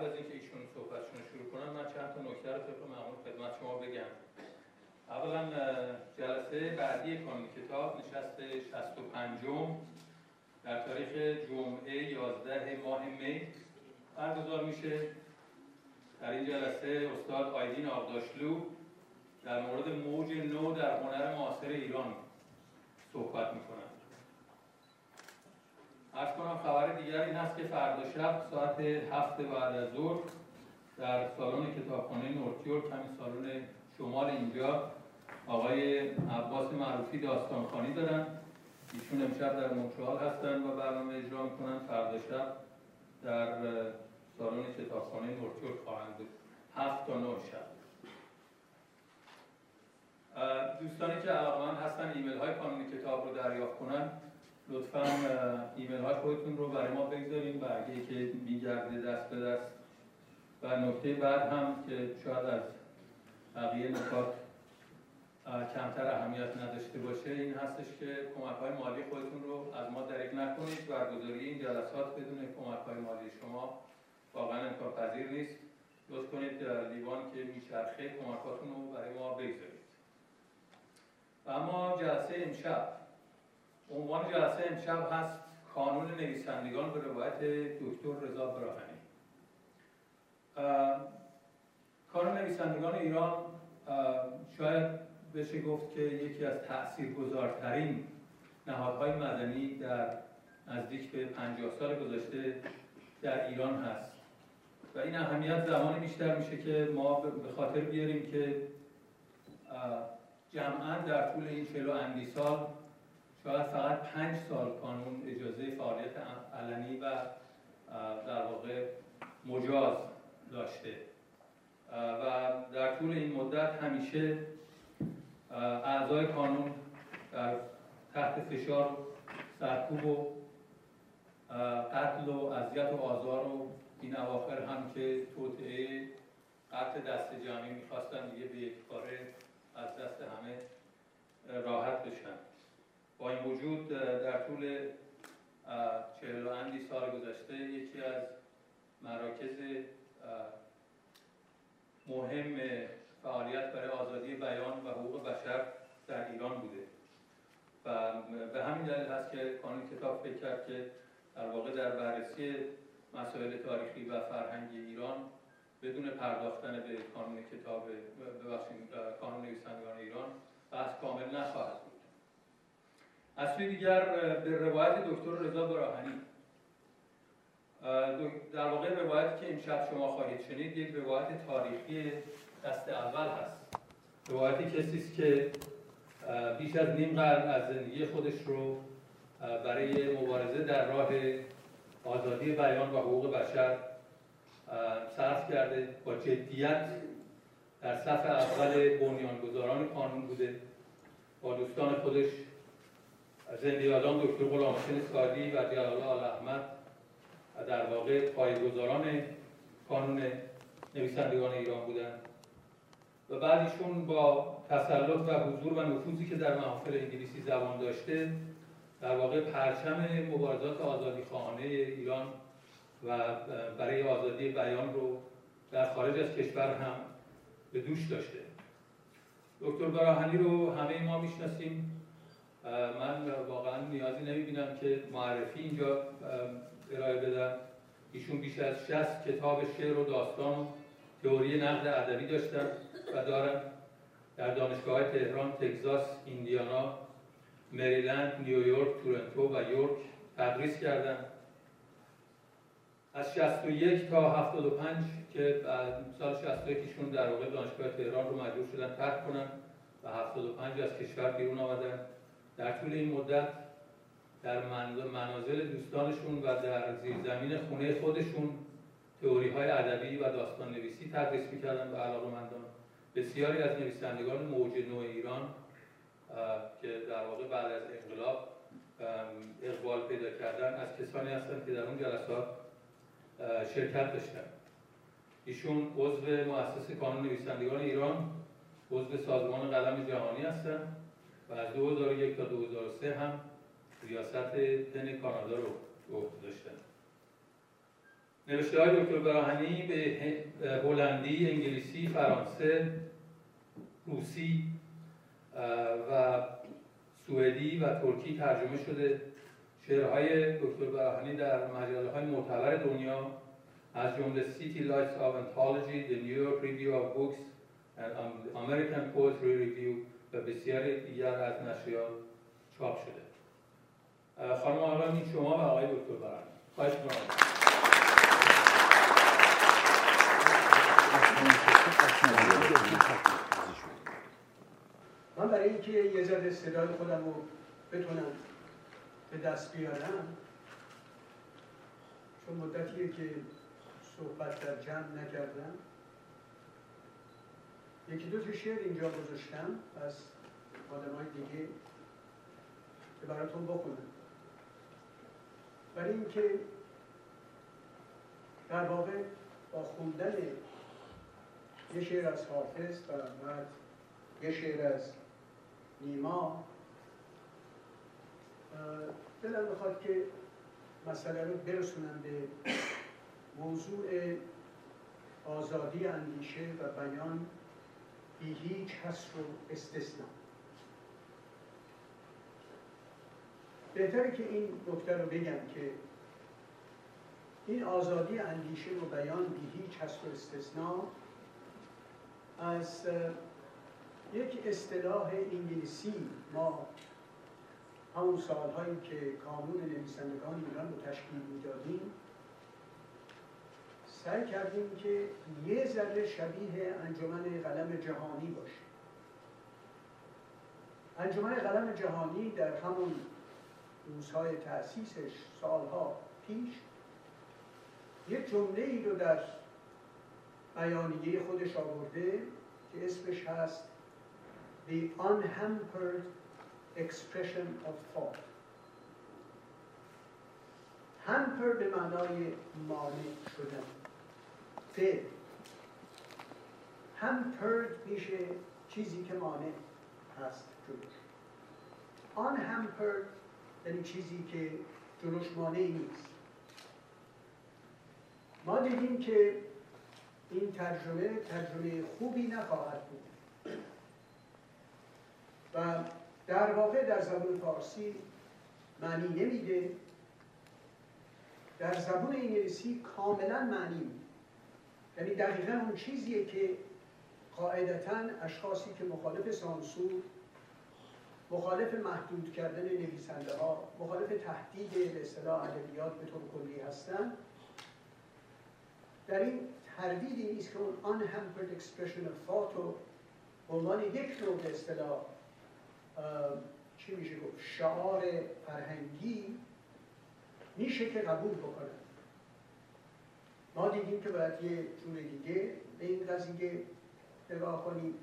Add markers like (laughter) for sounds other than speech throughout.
از اینکه ایشون صحبتشون شروع کنم من چند تا نکته رو طبق معمول خدمت شما بگم. اولا جلسه بعدی کانون کتاب نشست 65 در تاریخ جمعه 11 ماه می برگزار میشه. در این جلسه استاد آیدین آقداشلو در مورد موج نو در هنر معاصر ایران صحبت می‌کنن عرض کنم خبر دیگر این هست که فردا شب ساعت هفت بعد از ظهر در سالن کتابخانه North York همین سالن شمال اینجا آقای عباس معروفی داستان‌خوانی دارن. ایشون امشب در مونترال هستن و برنامه اجرا می‌کنن. فردا شب در سالن کتابخانه North York خواهند بود. هفت تا نه شب. دوستانی که علاقمند هستن ایمیل های کانون کتاب رو دریافت کنن. لطفا ایمیل های خودتون رو برای ما بگذاریم برگه که میگرده دست به دست. و نکته بعد هم که شاید از بقیه نکات کمتر اهمیت نداشته باشه این هستش که کمک های مالی خودتون رو از ما درک نکنید. برگزاری این جلسات بدون کمک های مالی شما واقعا امکان پذیر نیست. لطف کنید لیوان که میچرخه کمکاتون رو برای ما بگذارید. و اما جلسه امشب. عنوان جلسه امشب هست کانون نویسندگان به روایت دکتر رضا براهنی. کانون نویسندگان ایران شاید بشه گفت که یکی از تاثیرگذارترین نهادهای مدنی در نزدیک به 50 سال گذشته در ایران هست. و این اهمیت زمانی بیشتر میشه که ما به خاطر بیاریم که جمعا در طول این چلو اندی سال شاید فقط پنج سال کانون اجازه فعالیت علنی و در واقع مجاز داشته. و در طول این مدت همیشه اعضای کانون در تحت فشار سرکوب و قتل و اذیت و آزار و این اواخر هم که توطعه قتل دست جمعی می‌خواستن دیگه به یک کاره از دست همه راحت بشن. با این وجود در طول چهل و اندی سال گذشته یکی از مراکز مهم فعالیت برای آزادی بیان و حقوق بشر در ایران بوده. و به همین دلیل هست که کانون کتاب فکر کرد که در واقع در بررسی مسائل تاریخی و فرهنگی ایران بدون پرداختن به کانون کتاب ببخشید کانون نویسندگان ایران بحث کامل نخواهد از سوی دیگر به روایت دکتر رضا براهنی. در واقع روایتی که امشب شما خواهید شنید یک روایت تاریخی دست اول هست. روایتی کسی است که بیش از نیم قرن از زندگی خودش رو برای مبارزه در راه آزادی بیان و حقوق بشر صرف کرده. با جدیت در صف اول بنیانگذاران قانون بوده. با دوستان خودش زندیادان دکتر غلام حسین سادی و جلال آل احمد در واقع پایگزاران قانون نویسندگان ایران بودند. و بعدشون با تسلط و حضور و نفوذی که در محافل انگلیسی زبان داشته در واقع پرچم مبارزات آزادی خواهانه ایران و برای آزادی بیان رو در خارج از کشور هم به دوش داشته. دکتر براهنی رو همه ما می‌شناسیم. من واقعا نیازی نمی‌بینم که معرفی اینجا ارائه بدم. ایشون بیش از 60 کتاب شعر و داستان و تئوری نقد ادبی داشتن و دارن در دانشگاه تهران، تگزاس، ایندیانا، مریلند، نیویورک، تورنتو و یورک تدریس کردن. از 61 تا 75 که سال 61 ایشون در واقع دانشگاه تهران رو مجبور شدن ترک کنن و 75 از کشور بیرون آمدن. در طول این مدت در منازل دوستانشون و در زیرزمین خونه خودشون تئوری های ادبی و داستان نویسی تدریس می‌کردن به علاقه مندان بسیاری از نویسندگان موج نو ایران که در واقع بعد از انقلاب اقبال پیدا کردن از کسانی هستند که در اون جلسات شرکت داشتن. ایشون عضو مؤسس کانون نویسندگان ایران عضو سازمان قلم جهانی هستند و از 2001 تا 2003 هم ریاست پن کانادا رو عهده داشتن. نوشته های دکتر براهنی به هلندی، انگلیسی، فرانسه، روسی و سوئدی و ترکی ترجمه شده. شعرهای دکتر براهنی در مجله های معتبر دنیا از جمله City Lights of Anthology, The New York Review of Books and American Poetry Review و بسیاری دیگر از نشریات چاپ شده. خانم آقایان شما و آقای دکتر براهنی خواهش من برای اینکه یه ذره صدای خودم رو بتونم به دست بیارم چون مدتیه که صحبت در جمع نکردم یکی دو تا شعر اینجا گذاشتم از آدم های دیگه که براتون بخونم. برای اینکه در واقع با خوندن یه شعر از حافظ و بعد یه شعر از نیما دلم می‌خواد که مسئله رو برسونم به موضوع آزادی اندیشه و بیان بی هیچ حس و استثنا بهتره که این نکته رو بگم که این آزادی اندیشه و بیان بی هیچ حس و استثنا از یک اصطلاح انگلیسی ما همون سالهایی که کانون نویسندگان ایران رو تشکیل می‌دادیم سعی کردیم که یه ذره شبیه انجمن قلم جهانی باشه. انجمن قلم جهانی در همون روزهای تأسیسش سالها پیش یک جمله ای رو در بیانیه خودش آورده که اسمش هست The Unhampered Expression of Thought. همپر به معنای مانع شدن. فعل همپرد میشه چیزی که مانع هست جلوش آن همپرد یعنی چیزی که جلوش مانعی نیست. ما دیدیم که این ترجمه ترجمه خوبی نخواهد بود. و در واقع در زبان فارسی معنی نمیده. در زبان انگلیسی کاملا معنی یعنی دقیقا اون چیزیه که قاعدتا اشخاصی که مخالف سانسور مخالف محدود کردن نویسنده ها مخالف تهدید به اصطلاح ادبیات به طور کلی هستن. در این تردیدی نیست که اون unhampered expression of thought رو به عنوان یک نوع به اصطلاح چی میشه گفت؟ شعار فرهنگی میشه که قبول بکنن دیدیم که باید یه جور دیگه به این قضیه نگاه کنیم.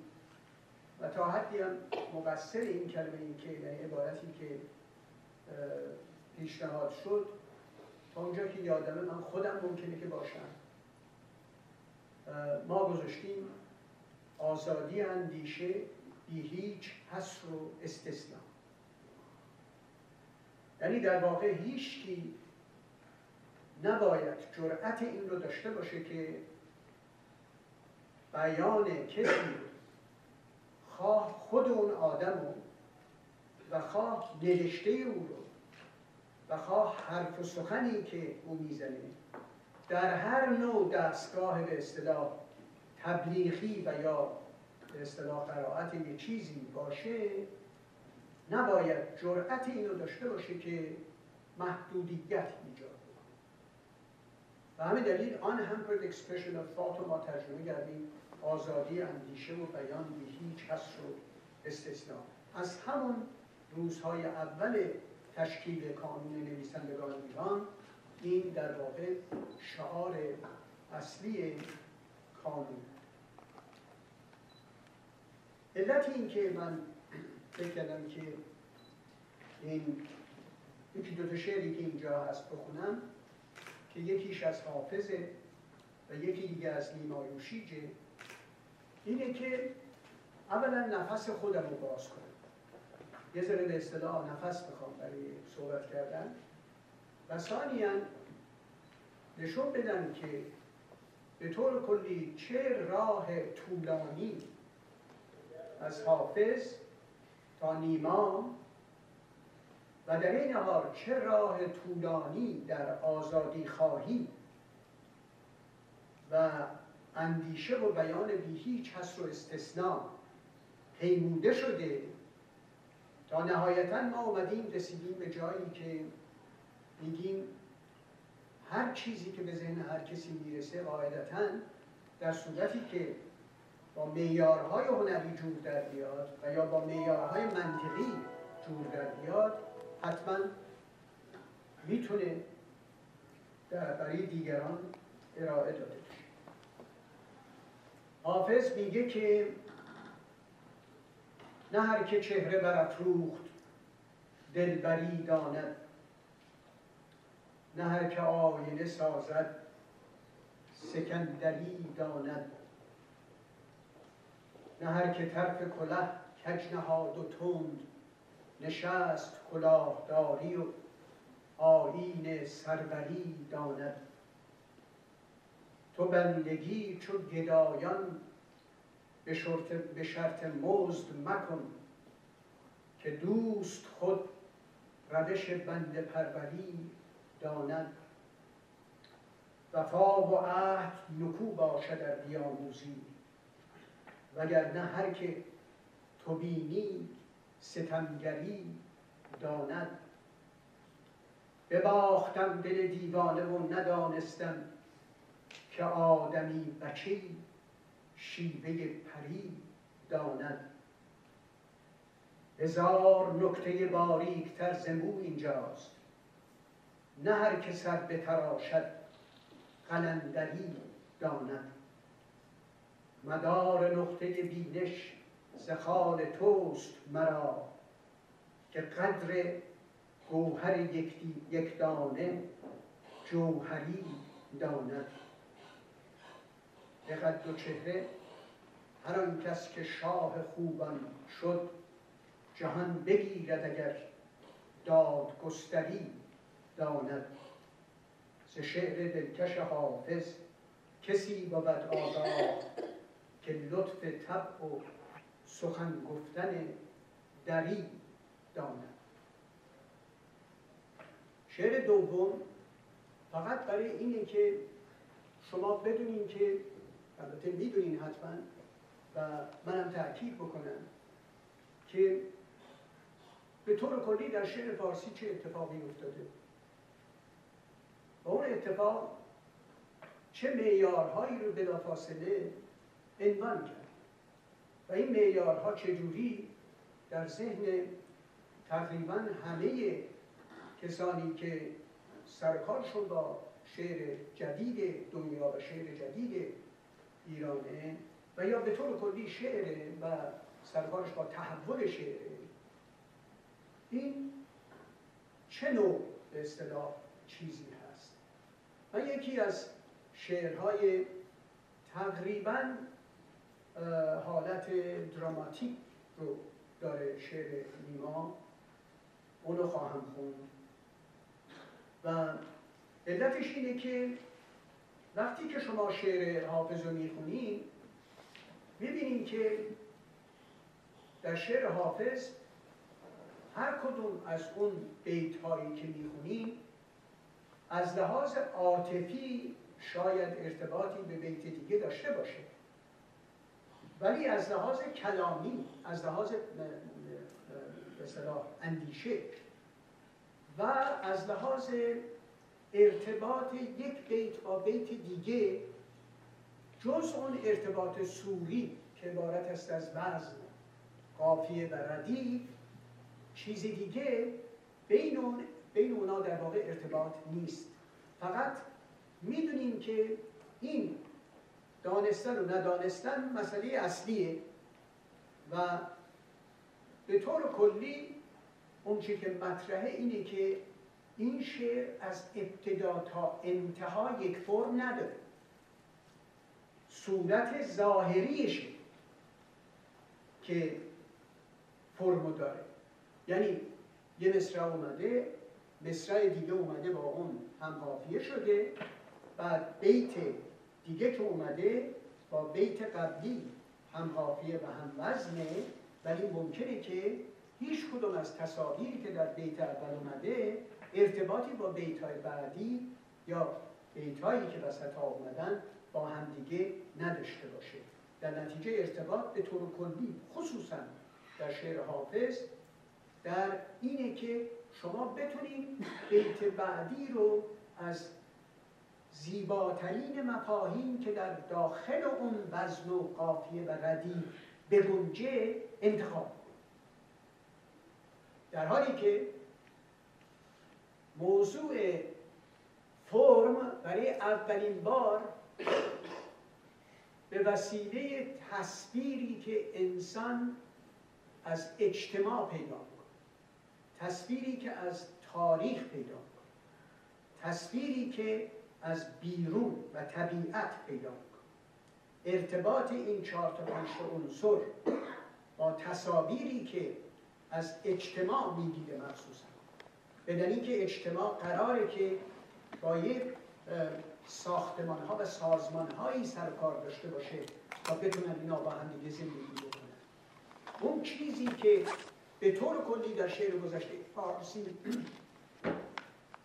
و تا حدی هم مقصر این کلمه این که یعنی عبارتی که پیشنهاد شد تا اونجا که یادمه من خودم ممکنه که باشم. ما گذاشتیم آزادی اندیشه بی هیچ حصر و استثنا یعنی در واقع هیچکی نباید جرأت این رو داشته باشه که بیان کسی خواه خود اون آدم رو و خواه نوشته او رو و خواه حرف و سخنی که او می‌زنه در هر نوع دستگاه به اصطلاح تبلیغی و یا به اصطلاح قرائت یه چیزی باشه نباید جرأت اینو داشته باشه که محدودیت ایجاد و همین دلیل unhampered expression of thought ما ترجمه کردیم آزادی اندیشه و بیان بی هیچ حصر و استثناء. از همون روزهای اول تشکیل کانون نویسندگان ایران این در واقع شعار اصلی کانون. علت این که من فکر کردم که این یکی دو شعری که اینجا هست بخونم که یکیش از حافظه و یکی دیگه از نیما یوشیجه اینه که اولا نفس خودم رو باز کنم. یه ذره به اصطلاح نفس می‌خوام برای صحبت کردن. و ثانیا نشون بدن که به طور کلی چه راه طولانی از حافظ تا نیما و در این حال چه راه طولانی در آزادی خواهی؟ و اندیشه و بیان بی هیچ حس و استثناء پیموده شده. تا نهایتا ما اومدیم رسیدیم به جایی که میگیم هر چیزی که به ذهن هر کسی می‌رسه قاعدتا در صورتی که با میارهای هنری جور در بیاد و یا با میارهای منطقی جور در بیاد حتما می‌تونه برای دیگران ارائه داده حافظ میگه که نه هر که چهره برافروخت دلبری داند. نه هر که آینه سازد سکندری داند. نه هر که طرف کله کج نهاد و تند نشست کلاهداری و آیین سروری داند. تو بندگی چو گدایان به شرط, به شرط مزد مکن که دوست خود روش بنده پروری داند. وفا و عهد نکو باشد در بیاموزی وگرنه هر که تو بینی ستمگری داند. بباختم دل دیوانه و ندانستم که آدمی بچه شیوه پری داند. هزار نکته باریکتر زمو اینجاست. نه هر که سر بتراشد قلندری داند. مدار نقطه بینش زخال توست مرا که قدر گوهر یک دانه جوهری داند. به قد و چهره. هر آن کس که شاه خوبان شد جهان بگیرد اگر دادگستری داند. ز شعر دلکش حافظ کسی بود آگاه که لطف طبع و سخن گفتن دری داند شعر دوم فقط برای اینه که شما بدونین که البته می‌دونین حتما و منم تاکید بکنم که به طور کلی در شعر فارسی چه اتفاقی افتاده؟ و اون اتفاق چه معیارهایی رو بلافاصله عنوان کرد؟ و این معیارها چجوری در ذهن تقریبا همه کسانی که سرکارشون با شعر جدید دنیا و شعر جدید ایرانه و یا به طور کلی شعر و سرکارش با تحول شعر این چه نوع به اصطلاح چیزی هست؟ من یکی از شعرهای تقریبا حالت دراماتیک رو داره شعر نیما اونو خواهم خوند. و علتش اینه که وقتی که شما شعر حافظ رو می‌خونید می‌بینید که در شعر حافظ هر کدوم از اون بیت هایی که می‌خونیم از لحاظ عاطفی شاید ارتباطی به بیت دیگه داشته باشه. ولی از لحاظ کلامی از لحاظ مثلا اندیشه و از لحاظ ارتباط یک بیت با بیت دیگه جز اون ارتباط سوری که عبارت است از وزن قافیه و ردیف چیز دیگه بین, اون بین اونا در واقع ارتباط نیست. فقط می‌دونیم که این دانستن و ندانستن مسئله اصلیه و به طور کلی اون که مطرحه اینه که این شعر از ابتدا تا انتها یک فرم نداره. صورت ظاهریشه که فرمو داره. یعنی یه مصرع اومده مصرع دیگه اومده با اون هم شده بعد بیت دیگه که اومده با بیت قبلی هم قافیه و هم وزنه ولی ممکنه که هیچ کدوم از تصاویری که در بیت اول اومده ارتباطی با بیت های بعدی یا بیت هایی که وسط ها اومدن با همدیگه نداشته باشه. در نتیجه ارتباط به طور کلی خصوصا در شعر حافظ در اینه که شما بتونید بیت بعدی رو از زیباترین مفاهیم که در داخل اون وزن و قافیه و ردی به گنجه انتخاب در حالی که موضوع فرم برای اولین بار به وسیله تصویری که انسان از اجتماع پیدا تصویری که از تاریخ پیدا تصویری که از بیرون و طبیعت پیدا ارتباط این چهار تا پنج عنصر با تصاویری که از اجتماع می‌گیره مخصوصا. به که اجتماع قراره که با یک ساختمان ها و سازمان هایی سر کار داشته باشه تا بتونن اینا با هم دیگه زندگی بکنن. اون چیزی که به طور کلی در شعر گذشته فارسی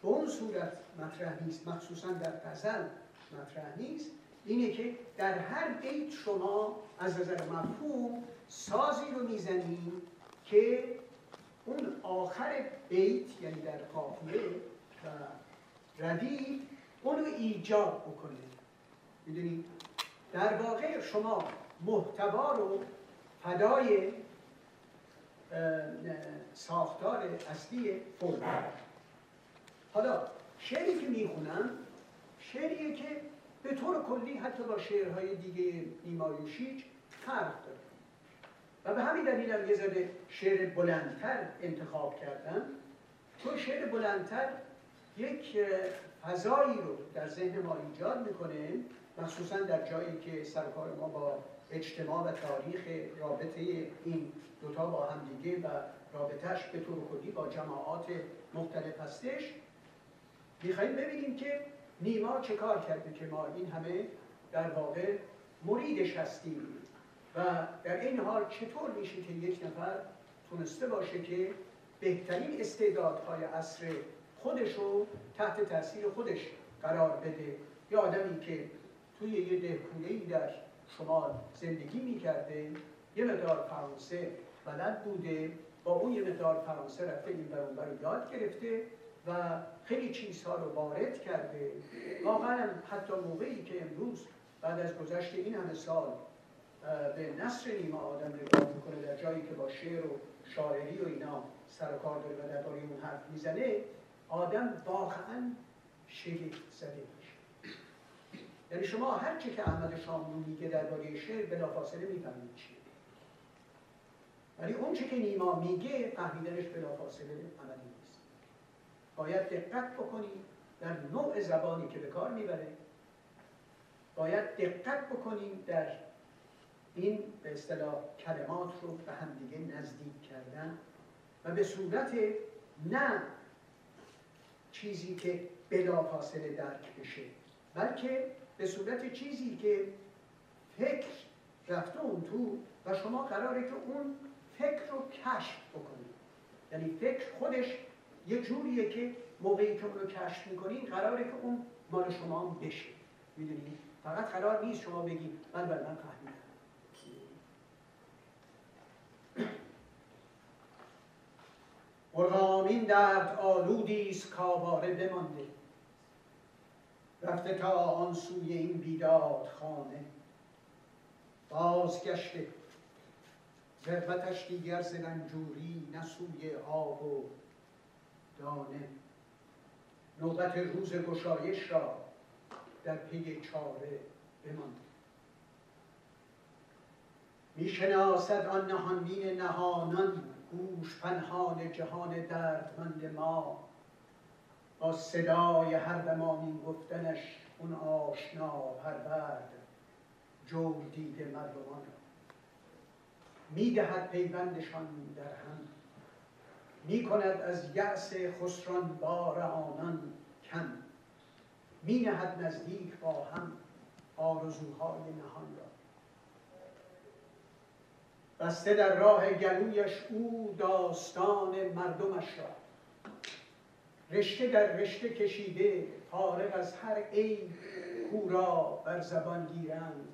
به اون صورت مطرح نیست مخصوصا در غزل مطرح نیست. اینه که در هر بیت شما از نظر مفهوم سازی رو می‌زنید که اون آخر بیت یعنی در قافیه و ردیف اونو ایجاب بکنه. می‌دونی؟ در واقع شما محتوا رو فدای ساختار اصلی فرم حالا شعری که می‌خونم شعریه که به طور کلی حتی با شعرهای دیگه نیمایوشیج فرق داره. و به همین دلیل هم یه شعر بلندتر انتخاب کردم. چون شعر بلندتر یک فضایی رو در ذهن ما ایجاد می‌کنه مخصوصا در جایی که سرکار ما با اجتماع و تاریخ رابطه این دوتا با همدیگه و رابطهش به طور کلی با جماعات مختلف هستش. میخواییم ببینیم که نیما چه کار کرده که ما این همه در واقع مریدش هستیم و در این حال چطور میشه که یک نفر تونسته باشه که بهترین استعدادهای عصر خودش رو تحت تاثیر خودش قرار بده؟ یه آدمی که توی یه دهکونه‌ای در شمال زندگی می‌کرده یه مقدار فرانسه بلد بوده با اون یه مقدار فرانسه رفته این بر یاد گرفته. و خیلی چیزها رو وارد کرده. واقعا حتی موقعی که امروز بعد از گذشت این همه سال به نصر نیما آدم نگاه می‌کنه در جایی که با شعر و شاعری و اینا سر و کار داره و درباره اون حرف می‌زنه آدم واقعا شگفت زده میشه. یعنی شما هر چی که احمد شاملو میگه درباره شعر بلافاصله می‌فهمید چیه. ولی اون چی که نیما میگه فهمیدنش بلافاصله عملی. باید دقت بکنید در نوع زبانی که به کار می‌بره. باید دقت بکنیم در این به اصطلاح کلمات رو به همدیگه نزدیک کردن و به صورت نه چیزی که بلافاصله درک بشه بلکه به صورت چیزی که فکر رفته اون تو و شما قراره که اون فکر رو کشف بکنید یعنی فکر خودش یه جوریه که موقعی که اون رو کشف می‌کنید قراره که اون مال شما هم بشه. می‌دونید فقط قرار نیست شما بگید من بر من فهمیدم. مرغامین درد آلودی است کاواره بمانده. رفته تا آن سوی این بیداد خانه. بازگشته. ضربتش دیگر ز رنجوری نه سوی آب و دانه. نوبت روز گشایش را در پی چاره بمانده می‌شناسد آن نهانبین نهانان گوش پنهان جهان دردمند ما. با صدای هر دمانین گفتنش اون آشنا پرورد جور دیده مردمان را. می‌دهد پیوندشان در هم. می کند از یأس خسران بار آنان کم. می نهد نزدیک با هم آرزوهای نهان را. بسته در راه گلویش او داستان مردمش را. رشته در رشته کشیده فارغ از هر عیب کورا بر زبان گیرند.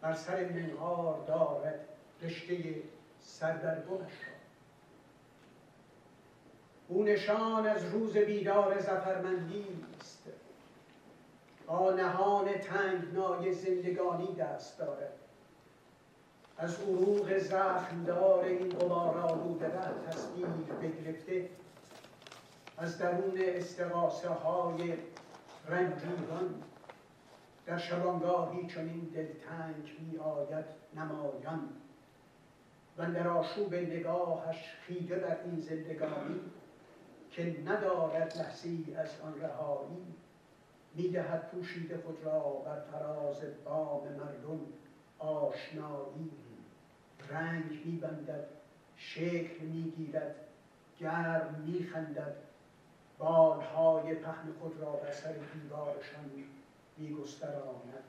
بر سر منهار دارد رشته سردرگمش را. او نشان از روز بیدار زفرمندی است. با نهان تنگنای زندگانی دست دارد. از عروق زخمدار این غبارآلوده ره تصویر بگرفته از درون استغاثه های رنجوران در شبانگاهی چنین دلتنگ می آید نمایان. و در آشوب نگاهش خیده بر این زندگانی که ندارد لحظی از آن رهایی می‌دهد پوشیده خود را بر فراز بام مردم آشنایی. رنگ میبندد شکل می‌گیرد گرم میخندد. بالهای پهن خود را بر سر دیوارشان میگستراند.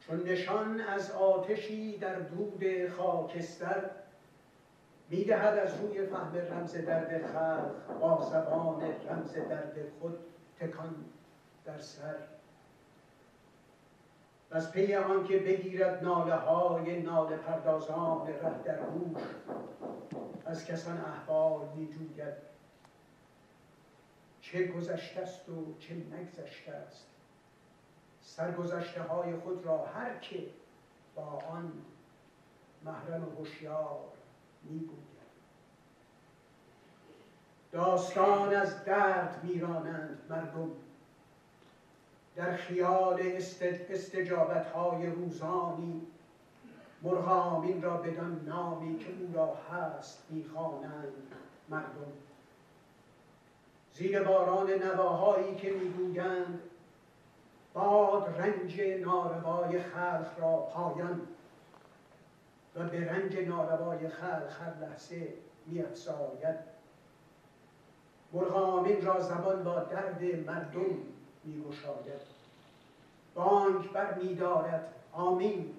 چون نشان از آتشی در دود خاکستر می‌دهد از روی فهم رمز درد خلق با زبان رمز درد خود تکان در سر. و از پی آنکه بگیرد ناله های ناله پردازان ره در گوش از کسان احوال می جوید چه گذشته است و چه نگذشته است. سرگذشته های خود را هر که با آن محرم و هوشیار می‌گوید. داستان از درد میرانند مردم. در خیال استجابت های روزانی مرغامین را بدان نامی که او را هست می‌خوانند مردم. زیر باران نواهایی که می‌گویند باد رنج ناروای خلق را پایان و به رنج ناروای خلق هر لحظه میافزاید. مرغامین را زبان با درد مردم میگشاید. بانک بر میدارد آمین.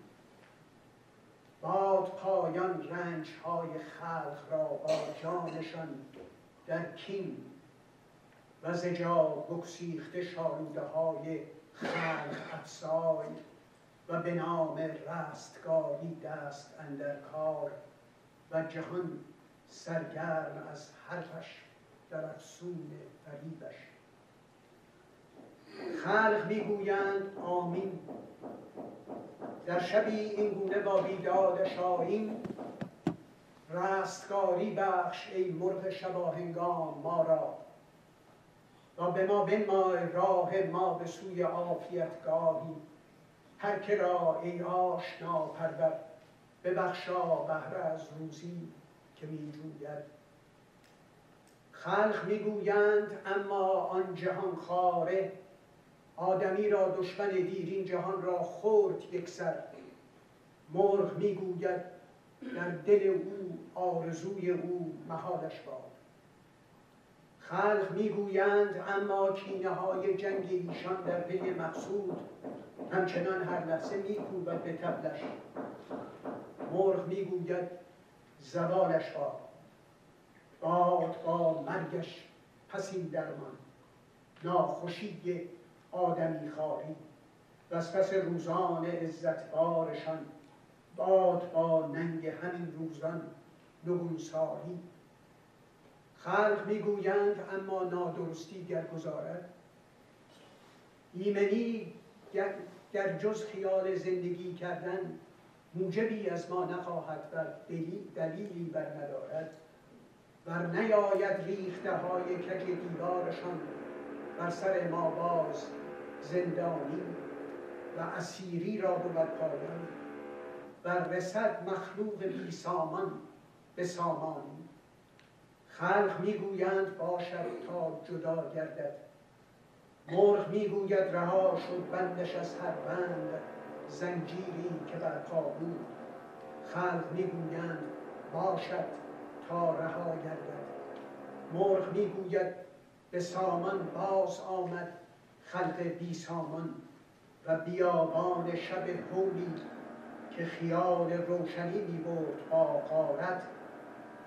باد پایان رنج های خلق را با جانشان در کین و زجا بکسیخته شالوده های خلق افسای و به نام رستگاری دست اندر کار و جهان سرگرم از حرفش در افسون فریبش. خلق می‌گویند آمین. در شبی این گونه با بیداد شاهین رستگاری بخش ای مرغ شباهنگام ما را. و به ما بنمای راه ما به سوی گاهی هر که را ای آشنا پرور ببخشا بهره از روزی که می جوید. خلق می‌گویند اما آن جهان خاره. آدمی را دشمن دیرین جهان را خورد یک سر. مرغ می‌گوید در دل او آرزوی او محالش باد. خلق می‌گویند اما کینه های جنگ ایشان در پی مقصود. همچنان هر لحظه میکوبد به تبلش مرغ می‌گوید زوالش باد باد با مرگش پسین درمان. ناخوشی آدمی از پس روزان عزتبارشان. باد با ننگ همین روزان نگونساری خلق می‌گویند اما نادرستی گر گذارد ایمنی گر جز خیال زندگی کردن موجبی از ما نخواهد و دلیلی بر ندارد. بر نیاید ریخته های کج دیوارشان بر سر ما باز زندانی و اسیری را بود پایان. بر رسد مخلوق بی سامان به سامانی. خلق می‌گویند باشد تا جدا گردد. مرغ می‌گوید رها شد بندش از هر بند. زنجیری که بر پا بود. خلق می‌گویند باشد تا رها گردد. مرغ می‌گوید به سامان باز آمد خلق بی سامان و بیابان شب هولی که خیال روشنی می برد با قارت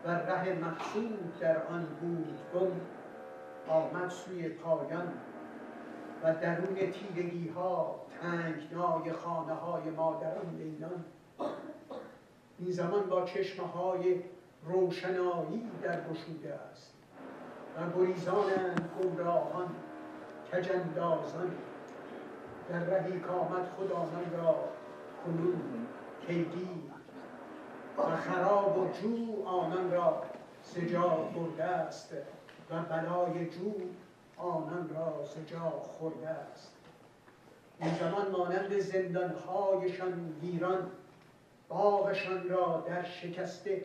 و ره مقصود در آن بود گم آمد سوی پایان و درون تیرگی ها تنگنای خانه های مادران بینان. این زمان با چشمه های روشنایی در گشوده است و گریزانند گمراهان کجندازان در رهی کامد خود آنان را کنون کیدی و خراب و جو آنان را سجا برده است و بلای جو آنان را سجا خورده است. این زمان مانند زندانهایشان ویران باغشان را در شکسته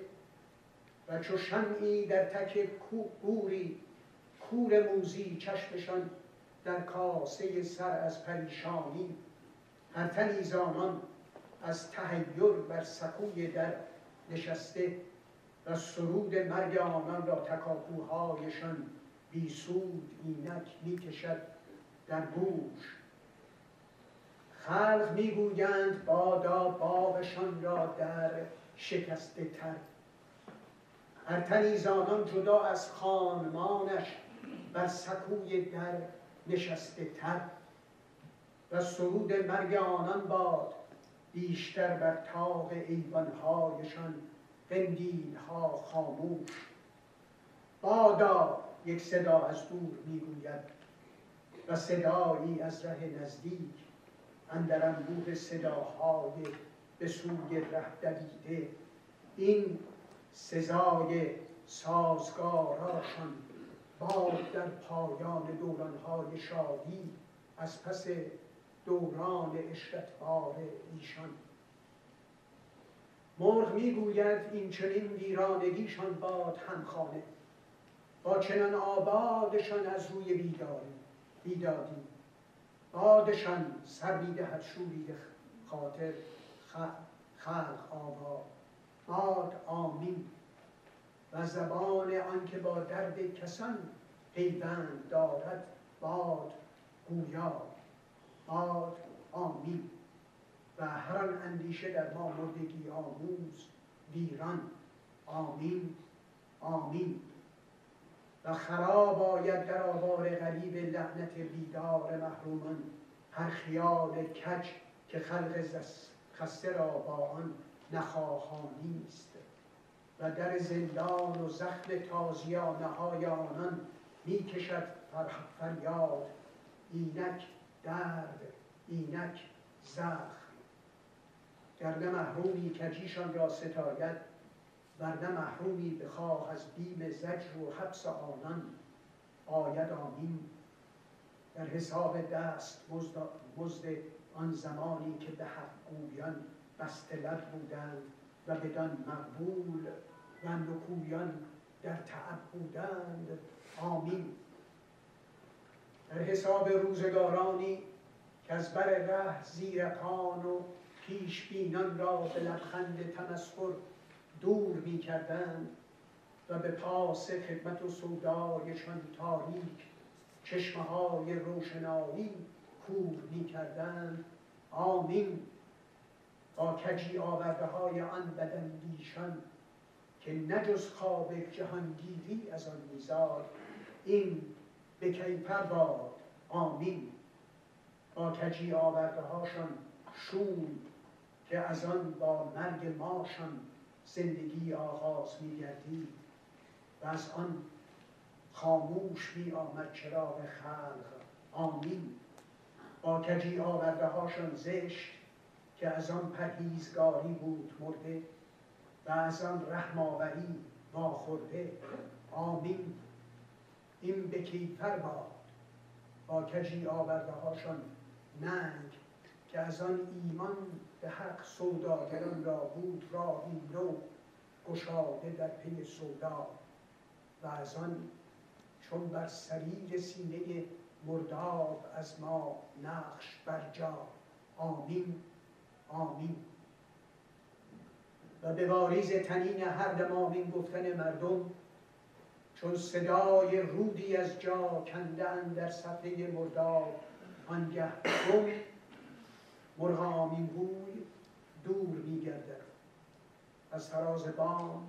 و چو شمعی در تک کوری کور موزی چشمشان در کاسه سر از پریشانی. هر تنی زامان از تهیر بر سکوی در نشسته و سرود مرگ آنان را تکاپوهایشان بی سود اینک می‌کشد در گوش. خلق می‌گویند بادا باغشان را در شکسته تر. هر تنی زانان جدا از خانمانش بر سکوی در نشسته تر. و سرود مرگ آنان باد بیشتر بر تاق ایوانهایشان قندیل ها خاموش. بادا یک صدا از دور می‌گوید و صدایی از ره نزدیک اندر انبوه صداهای به سوی ره دویده. این سزای سازگاراشان باد در پایان دورانهای شادی از پس دوران اشرتبار ایشان. مرغ می‌گوید این چنین ویرانگیشان باد همخانه. با چنان آبادشان از روی بیداری بیدادی. بادشان سر می‌دهد شورید خاطر خلق آباد. باد آمین. و زبان آنکه با درد کسان پیوند دارد باد گویا باد آمین. و هر آن اندیشه در ما مردگی آموز ویران. آمین آمین. و خراب آید در آوار غریب لعنت بیدار محرومان. هر خیال کج که خلق خسته را با آن نخواهانی است و در زندان و زخم تازیانه های آنان می کشد فریاد اینک درد اینک زخم. گر نه محرومی کجیشان را ستاید ورنه محرومی بخواه از بیم زجر و حبس آنان. آید آمین. در حساب دست مزد آن زمانی که به حق گویان بسته بودند و بدان مقبول و نکویان در تعب بودند آمین. در حساب روزگارانی که از بر ره زیر پان و پیش بینان را به لبخند تمسخر دور می کردند و به پاس خدمت و سودایشان تاریک چشمه های روشنایی کور می کردند. آمین. با کجی آورده های آن بدندیشان که نجز خواب جهانگیری از آن میزاد. این به کیپر باد. آمین. با کجی آورده هاشان شوم که از آن با مرگ ماشان زندگی آغاز می گردید و از آن خاموش می آمد چراغ خلق. آمین. با کجی آورده هاشان زشت که از آن پرهیزگاری بود مرده و از آن رحماوری واخورده. آمین. این به کیفر باد با کجی آورده هاشان ننگ که از آن ایمان به حق سوداگران را بود راهی نو گشاده در پی سودا و از آن چون بر سریر سینه مرداب از ما نقش برجا آمین آمین. و به واریز تنین هر دم آمین گفتن مردم چون صدای رودی از جا کنده در صفحه مرداب آنگه گم مرغامین بوی دور میگردد از فراز بام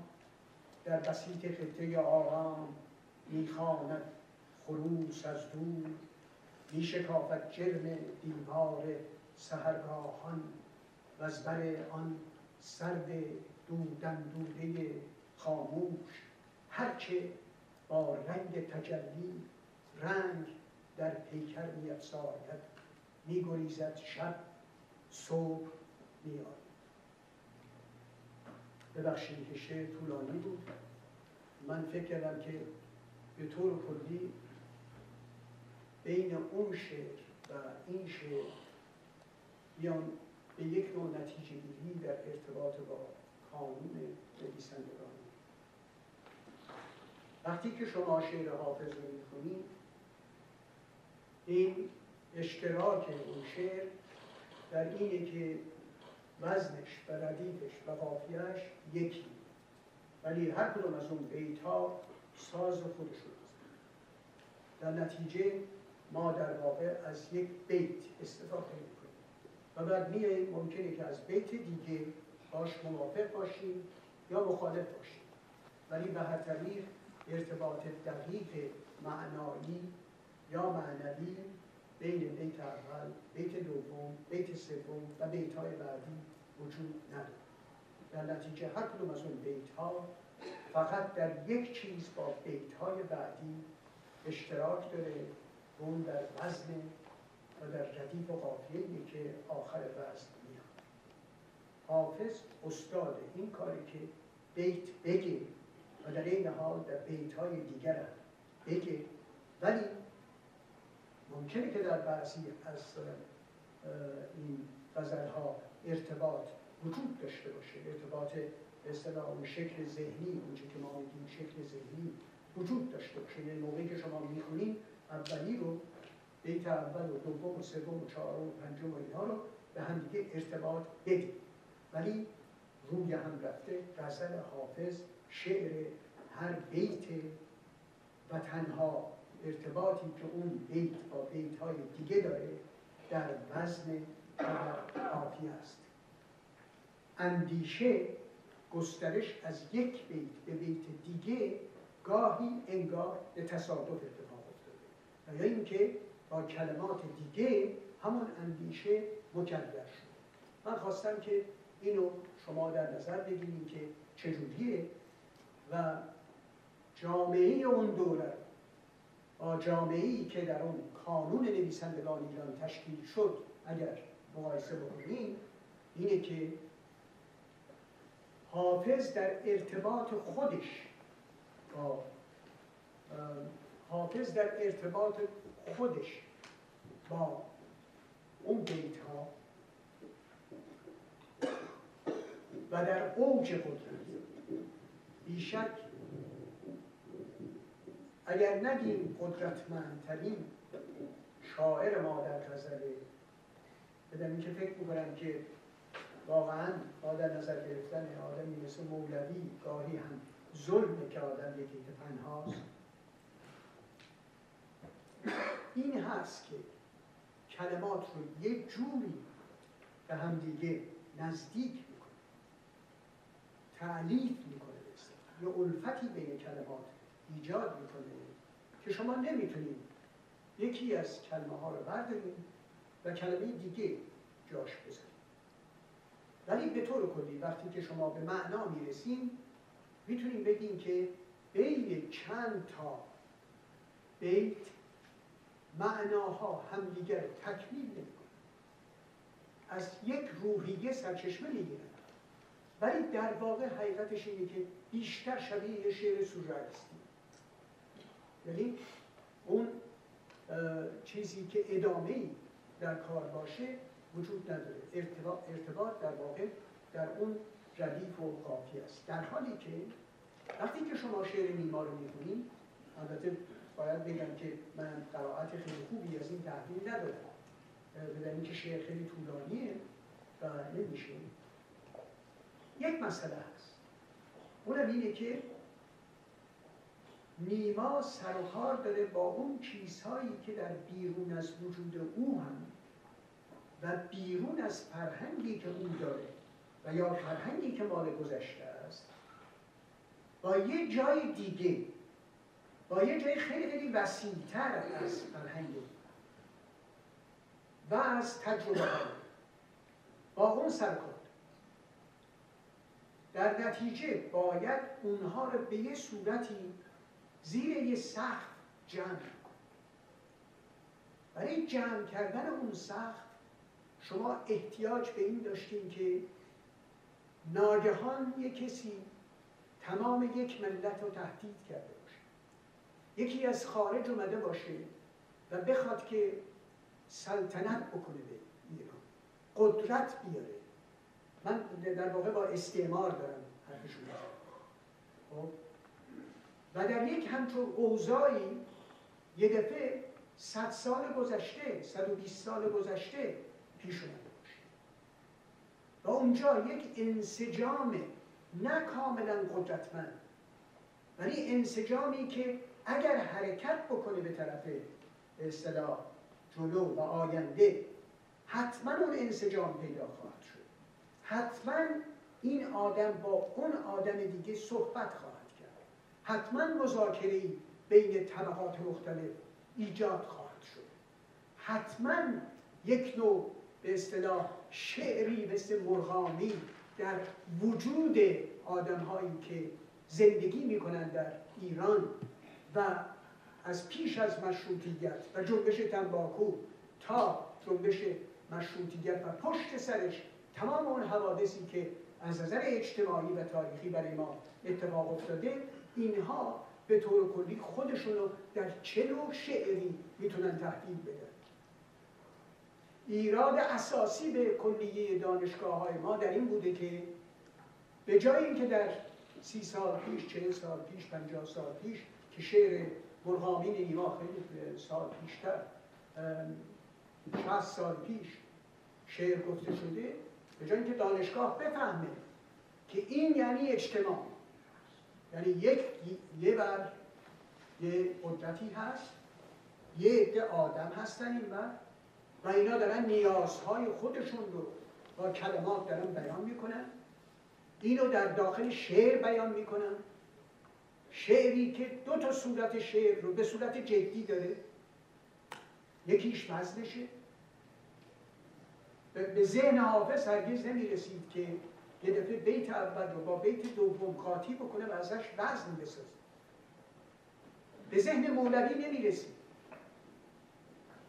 در بسیط خطه آرام می‌خواند خروس از دور. میشکافد جرم دیوار سهرگاهان و از بر آن سرد دودن دوده خاموش. هرچه با رنگ تجلی رنگ در پیکر میافزاید. میگریزد شب صبح میآید. ببخشید که طولانی بود. من فکر کردم که به طور کلی بین اون شعر و این شعر بیان به یک نوع نتیجه گیری در ارتباط با قانون نویسندگان. وقتی که شما شعر حافظ رو می‌خونید این اشتراک اون شعر در اینه که وزنش و ردیفش و قافیهش یکی ولی هر کدوم از اون بیت ها ساز خودشون در نتیجه ما در واقع از یک بیت استفاده می‌کنیم. و بعد میاییم ممکنه که از بیت دیگه باش موافق باشیم یا مخالف باشیم. ولی به هر طریق ارتباط دقیق معنایی یا معنوی بین بیت اول، بیت دوم، بیت سوم و بیت های بعدی وجود نداره در نتیجه هر کدوم از اون بیت ها فقط در یک چیز با بیت های بعدی اشتراک داره اون در وزن و در ردیف و قافیه که آخر وزن میاد. حافظ استاد این کاری که بیت بگه در این حال در بیت های دیگر هم بگه ولی ممکنه که در بعضی از این غزل ها ارتباط وجود داشته باشه. ارتباط به اصطلاح شکل ذهنی اونچه که ما میگیم شکل ذهنی وجود داشته باشه. یعنی موقعی که شما می‌خونید اولی رو بیت اول و دوم و سوم و چهارم و پنجم و اینها رو به هم دیگه ارتباط بدید. ولی روی هم رفته غزل حافظ شعر هر بیت و تنها ارتباطی که اون بیت با بیت های دیگه داره در وزن و است. اندیشه گسترش از یک بیت به بیت دیگه گاهی انگار به تصادف اتفاق افتاده. یا اینکه با کلمات دیگه همون اندیشه مکرر شد. من خواستم که اینو شما در نظر بگیرید که چجوریه. و جامعه اون دوره جامعه ای که در اون کانون نویسندگان ایران تشکیل شد اگر مقایسه بکنیم اینه که حافظ در ارتباط خودش با حافظ در ارتباط خودش با اون بیت ها و در اوج قدرت. بیشک اگر نگیم قدرتمندترین شاعر ما در غزله بدم که فکر می‌کنم که واقعا با در نظر گرفتن آدمی مثل مولوی گاهی هم ظلمه که آدم یکی که پنهاست. این هست که کلمات رو یه جوری به هم دیگه نزدیک می‌کنه تعلیف می‌کنه یه الفتی بین کلمات ایجاد می‌کنه که شما نمی‌تونید یکی از کلمه ها رو بردارید و کلمه دیگه جاش بزنید. ولی به طور کلی وقتی که شما به معنا می‌رسیم می‌تونیم بگیم که بین چند تا بیت معناها همدیگر تکمیل نمی‌کنن. از یک روحیه سرچشمه می‌گیرن. ولی در واقع حقیقتش اینه که بیشتر شبیه یه شعر سورئالیستی یعنی اون چیزی که ادامه ای در کار باشه وجود نداره. ارتباط, ارتباط در واقع در اون ردیف و قافی است. در حالی که وقتی که شما شعر نیما رو می‌خونید البته باید بگم که من قرائت خیلی خوبی از این تحلیل ندارم. بدن اینکه شعر خیلی طولانیه و نمیشه. یک مسئله هست. اونم اینه که نیما سر و کار داره با اون چیزهایی که در بیرون از وجود او هم و بیرون از فرهنگی که او داره و یا فرهنگی که مال گذشته است با یه جای دیگه با یه جای خیلی خیلی وسیعتر از فرهنگ و از تجربه با اون سرکار در نتیجه باید اونها رو به یه صورتی زیر یه سخت جمع برای جمع کردن اون سخت شما احتیاج به این داشتین که ناگهان یه کسی تمام یک ملت رو تهدید کرده باشه. یکی از خارج اومده باشه و بخواد که سلطنت بکنه به ایران. قدرت بیاره. من در واقع با استعمار دارم حرفشون خب؟ و در یک همچون اوضاعی یه دفعه صد سال گذشته صد و بیست سال گذشته پیش اومده باشه. و اونجا یک انسجام نه کاملا قدرتمند ولی انسجامی که اگر حرکت بکنه به طرف اصطلاح جلو و آینده حتما اون انسجام پیدا خواهد شد. حتما این آدم با اون آدم دیگه صحبت خواهد کرد. حتما مذاکره بین طبقات مختلف ایجاد خواهد شد. حتما یک نوع به اصطلاح شعری مثل مرغامی در وجود آدم هایی که زندگی می‌کنند در ایران و از پیش از مشروطیت و جنبش تنباکو تا جنبش مشروطیت و پشت سرش تمام اون حوادثی که از نظر اجتماعی و تاریخی برای ما اتفاق افتاده اینها به طور کلی خودشون رو در چه نوع شعری می‌تونن تحلیل بدن. ایراد اساسی به کلیه دانشگاه های ما در این بوده که به جای اینکه در سی سال پیش، چه سال پیش، پنجاه سال پیش که شعر مرغامین نیما خیلی سال پیشتر شهست سال پیش شعر گفته شده به جای اینکه دانشگاه بفهمه که این یعنی اجتماع. یعنی یک یه بر یه قدرتی هست یه عده آدم هستن این بر و اینا دارن نیازهای خودشون رو با کلمات دارن بیان می‌کنن. اینو در داخل شعر بیان می‌کنن. شعری که دو تا صورت شعر رو به صورت جدی داره. یکیش وزنشه. به ذهن حافظ هرگز نمی‌رسید که یه دفعه بیت اول رو با بیت دوم قاطی بکنه و ازش وزن بسازه. به ذهن مولوی نمی‌رسید.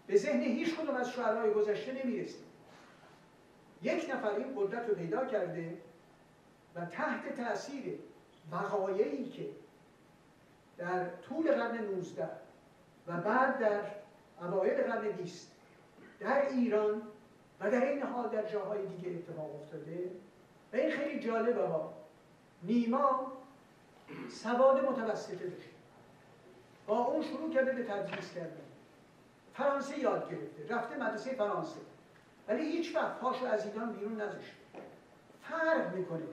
به ذهن هیچ کدوم از شعرهای گذشته نمی‌رسید. یک نفر این قدرت رو پیدا کرده و تحت تاثیر وقایعی که در طول قرن 19 و بعد در اوایل قرن 20 در ایران و در این حال در جاهای دیگه اتفاق افتاده. و این خیلی جالبه ها نیما سواد متوسطه داشت. با اون شروع کرده به تدریس کردن. فرانسه یاد گرفته. رفته مدرسه فرانسه. ولی هیچ وقت پاشو از ایران بیرون نذاشته فرق می‌کنه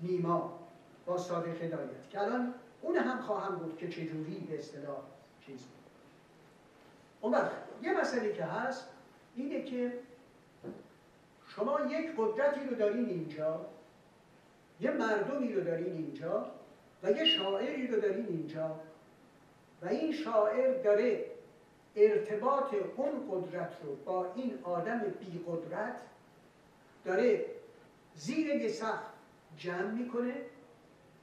نیما با صادق هدایت که الان اون هم خواهم گفت که چجوری به اصطلاح چیز بود اون وقت یه مسئله که هست اینه که شما یک قدرتی رو دارین اینجا یه مردمی رو دارین اینجا و یه شاعری رو دارین اینجا و این شاعر داره ارتباط اون قدرت رو با این آدم بی قدرت داره زیر یه سخت جمع می‌کنه.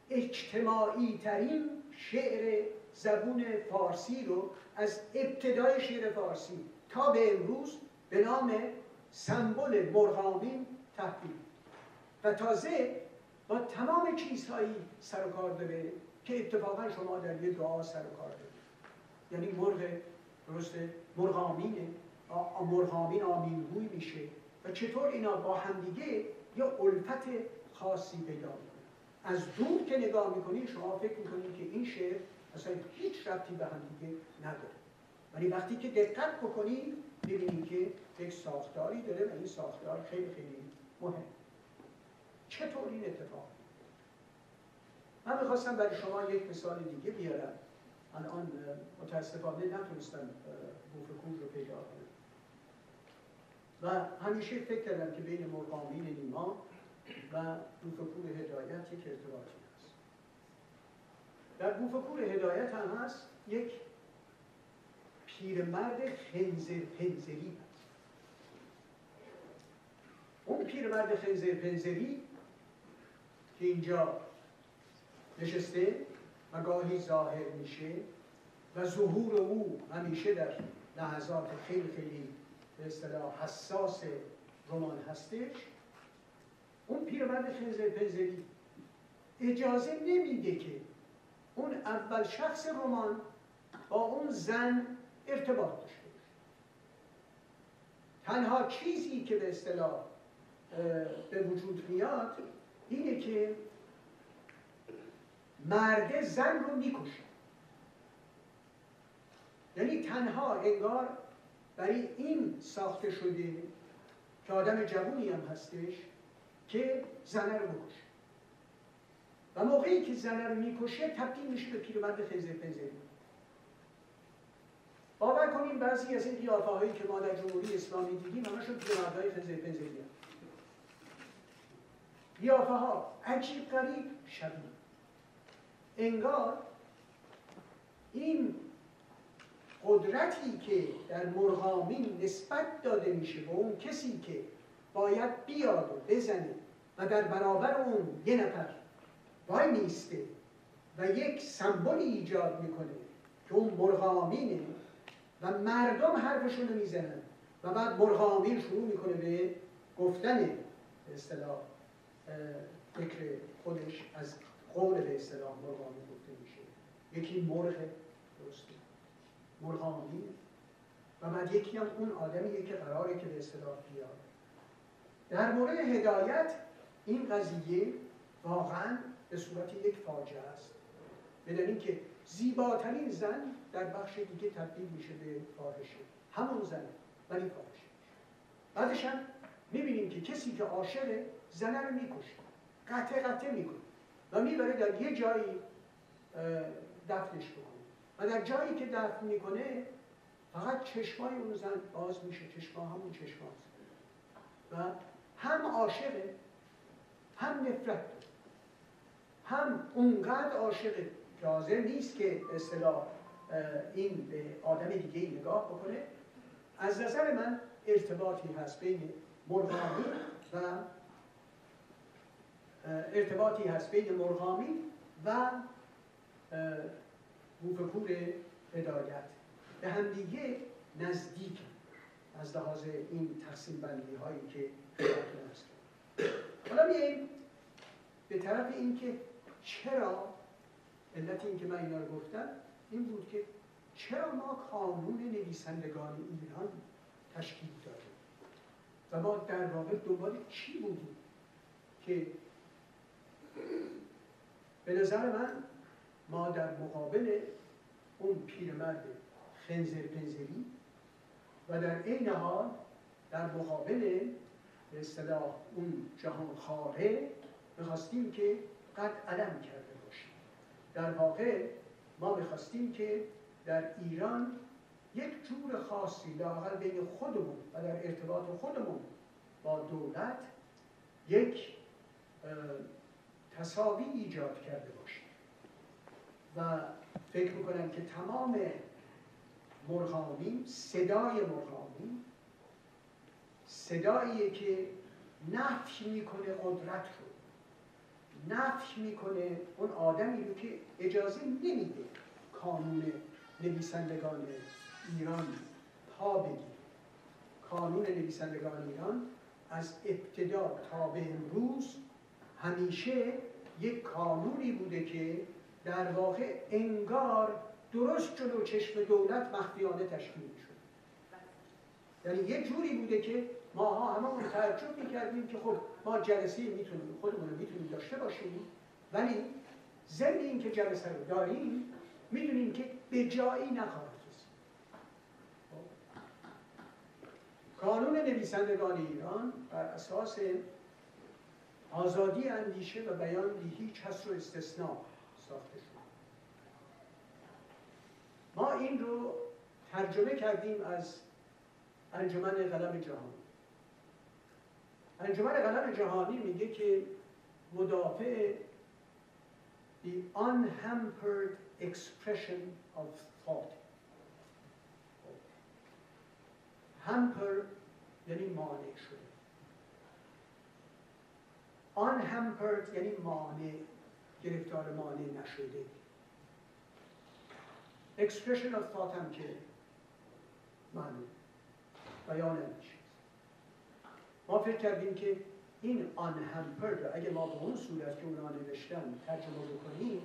اجتماعی ترین شعر زبون فارسی رو از ابتدای شعر فارسی تا به امروز به نام سمبل مرغامین تحویل و تازه با تمام چیزهایی سر و کار داره که اتفاقا شما در یه دعا سر و کار دارید. یعنی مرغ درسته مرغامینه مرغامین آمینگوی میشه. و چطور اینا با همدیگه یه الفت خاصی پیدا می‌کنه. از دور که نگاه می‌کنید شما فکر می‌کنید که این شعر اصلا هیچ ربطی به همدیگه نداره. ولی وقتی که دقت بکنید ببینید که یک ساختاری داره و این ساختار خیلی خیلی مهم چطور این اتفاق؟ من می‌خواستم برای شما یک مثال دیگه بیارم. الان متاسفانه نتونستم بوفکور رو پیدا کنم. و همیشه فکر کردم که بین مرقامین نیما و بوفکور هدایت یک ارتباطی هست. در بوفکور هدایت هم هست یک پیرمرد خنزر پنزری اون پیرمرد خنزر پنزری که اینجا نشسته و گاهی ظاهر میشه و ظهور او همیشه در لحظات خیلی خیلی به اصطلاح حساس رمان هستش اون پیرمرد خنزر پنزری اجازه نمیده که اون اول شخص رمان با اون زن ارتباط داشته تنها چیزی که به اصطلاح به وجود میاد اینه که مرد زن رو می‌کشه. یعنی تنها انگار برای این ساخته شده که آدم جوونی هم هستش که زنه رو بکشه و موقعی که زنه رو می‌کشه تبدیل میشه به پیرمرد خیزه پنزری باور کنیم بعضی از این قیافه که ما در جمهوری اسلامی دیدیم همشون پیرمردهای خیزه پنزری هم. قیافه ها عجیب غریب شبیه انگار این قدرتی که در مرغامین نسبت داده میشه به اون کسی که باید بیاد و بزنه و در برابر اون یه نفر وای میسته و یک سمبولی ایجاد می‌کنه که اون مرغامینه و مردم حرفشون رو می‌زنن. و بعد مرغامین شروع می‌کنه به گفتن به اصطلاح فکر خودش از قول به اصطلاح مرغامین گفته میشه. یکی مرغ درسته. مرغامین و بعد یکی هم اون آدمیه که قراره که به اصطلاح بیاد. در مورد هدایت این قضیه واقعا به صورت یک فاجعه است. بدانید که زیباترین زن در بخش دیگه تبدیل میشه به فاحشه. همون زن ولی فاحشه. بعدش هم می‌بینیم که کسی که عاشقه زنه رو می‌کشه. قطع قطع می‌کنه. و می‌بره در یه جایی دفنش بکنه. و در جایی که دفن می‌کنه فقط چشمای اون زن باز میشه. چشما همون چشماست و هم عاشقه هم نفرت هم اونقدر عاشقه حاضر نیست که اصطلاح این به آدم دیگه نگاه بکنه. از نظر من ارتباطی هست بین مرغامی و ارتباطی هست بین مرغامی و بوفکور هدایت. به همدیگه نزدیک از لحاظ این تقسیم بندی هایی که حالا بیاییم به طرف اینکه چرا علت این که من اینا رو گفتم این بود که چرا ما قانون نویسندگان ایران تشکیل دادیم؟ و ما در واقع دنبال چی بودیم که به نظر من ما در مقابل اون پیرمرد خنزر پنزری و در عین حال در مقابل به اصطلاح اون جهان خاره می‌خواستیم که قد علم باشیم در واقع ما می‌خواستیم که در ایران یک جور خاصی لاقل بین خودمون و در ارتباط خودمون با دولت یک تصاوی ایجاد کرده باشیم و فکر می‌کنم که تمام مرغامین صدای مرغامین صداییه که نفی می‌کنه قدرت رو. نفی می‌کنه. اون آدمی رو که اجازه نمیده کانون نویسندگان ایران پا بگیره. کانون نویسندگان ایران از ابتدا تا به امروز همیشه یک کانونی بوده که در واقع انگار درست جلو چشم دولت مخفیانه تشکیل شد یعنی یه جوری بوده که ماها همه تعجب می‌کردیم که خب ما جلسه می‌تونیم خودمون رو می‌تونیم داشته باشیم. ولی ضمن این که جلسه رو داریم می‌دونیم که به جایی نخواهد رسید. قانون نویسندگان ایران بر اساس آزادی اندیشه و بیان بی هیچ حس و استثناء ساخته شد. ما این رو ترجمه کردیم از انجمن قلم جهانی. انجمن قلم جهانی میگه که مدافع the unhampered expression of thought. Hamper یعنی مانع شده. Unhampered یعنی مانع گرفتار مانع نشده. Expression of thought هم که معلوم بیان نمیشه ما فکر کردیم که این unhampered اگه ما به اون صورت که اونا نوشتن ترجمه بکنیم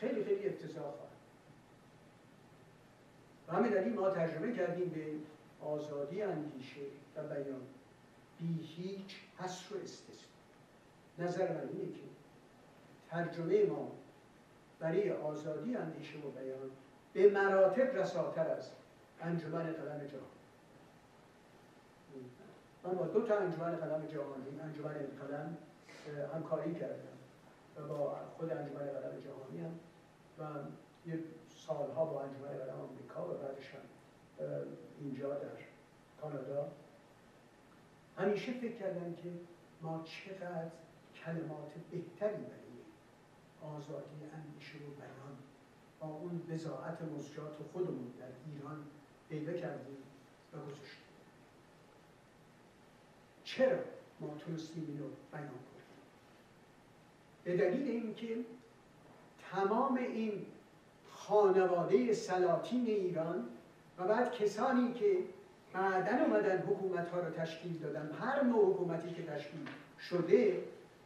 خیلی خیلی افتضاح خواهد و همین دلیل ما ترجمه کردیم به آزادی اندیشه و بیان. بی هیچ حصر و استثنا نظر من اینه که ترجمه ما برای آزادی اندیشه و بیان به مراتب رساتر از انجمن قلم جهان. من با دو تا انجمن قلم جهانی انجمن قلم همکاری کردم و با خود انجمن قلم جهانی هم و یه سالها با انجمن قلم آمریکا و بعدش هم اینجا در کانادا. همیشه فکر کردم که ما چقدر کلمات بهتری برای آزادی اندیشه و بیان با اون بزاعت مزجات خودمون در ایران پیدا کردیم و گذاشتیم. چرا ما تونستیم اینو بیان کنیم؟ به دلیل اینکه تمام این خانواده سلاطین ایران و بعد کسانی که بعدا اومدن حکومت ها رو تشکیل دادن هر نوع حکومتی که تشکیل شده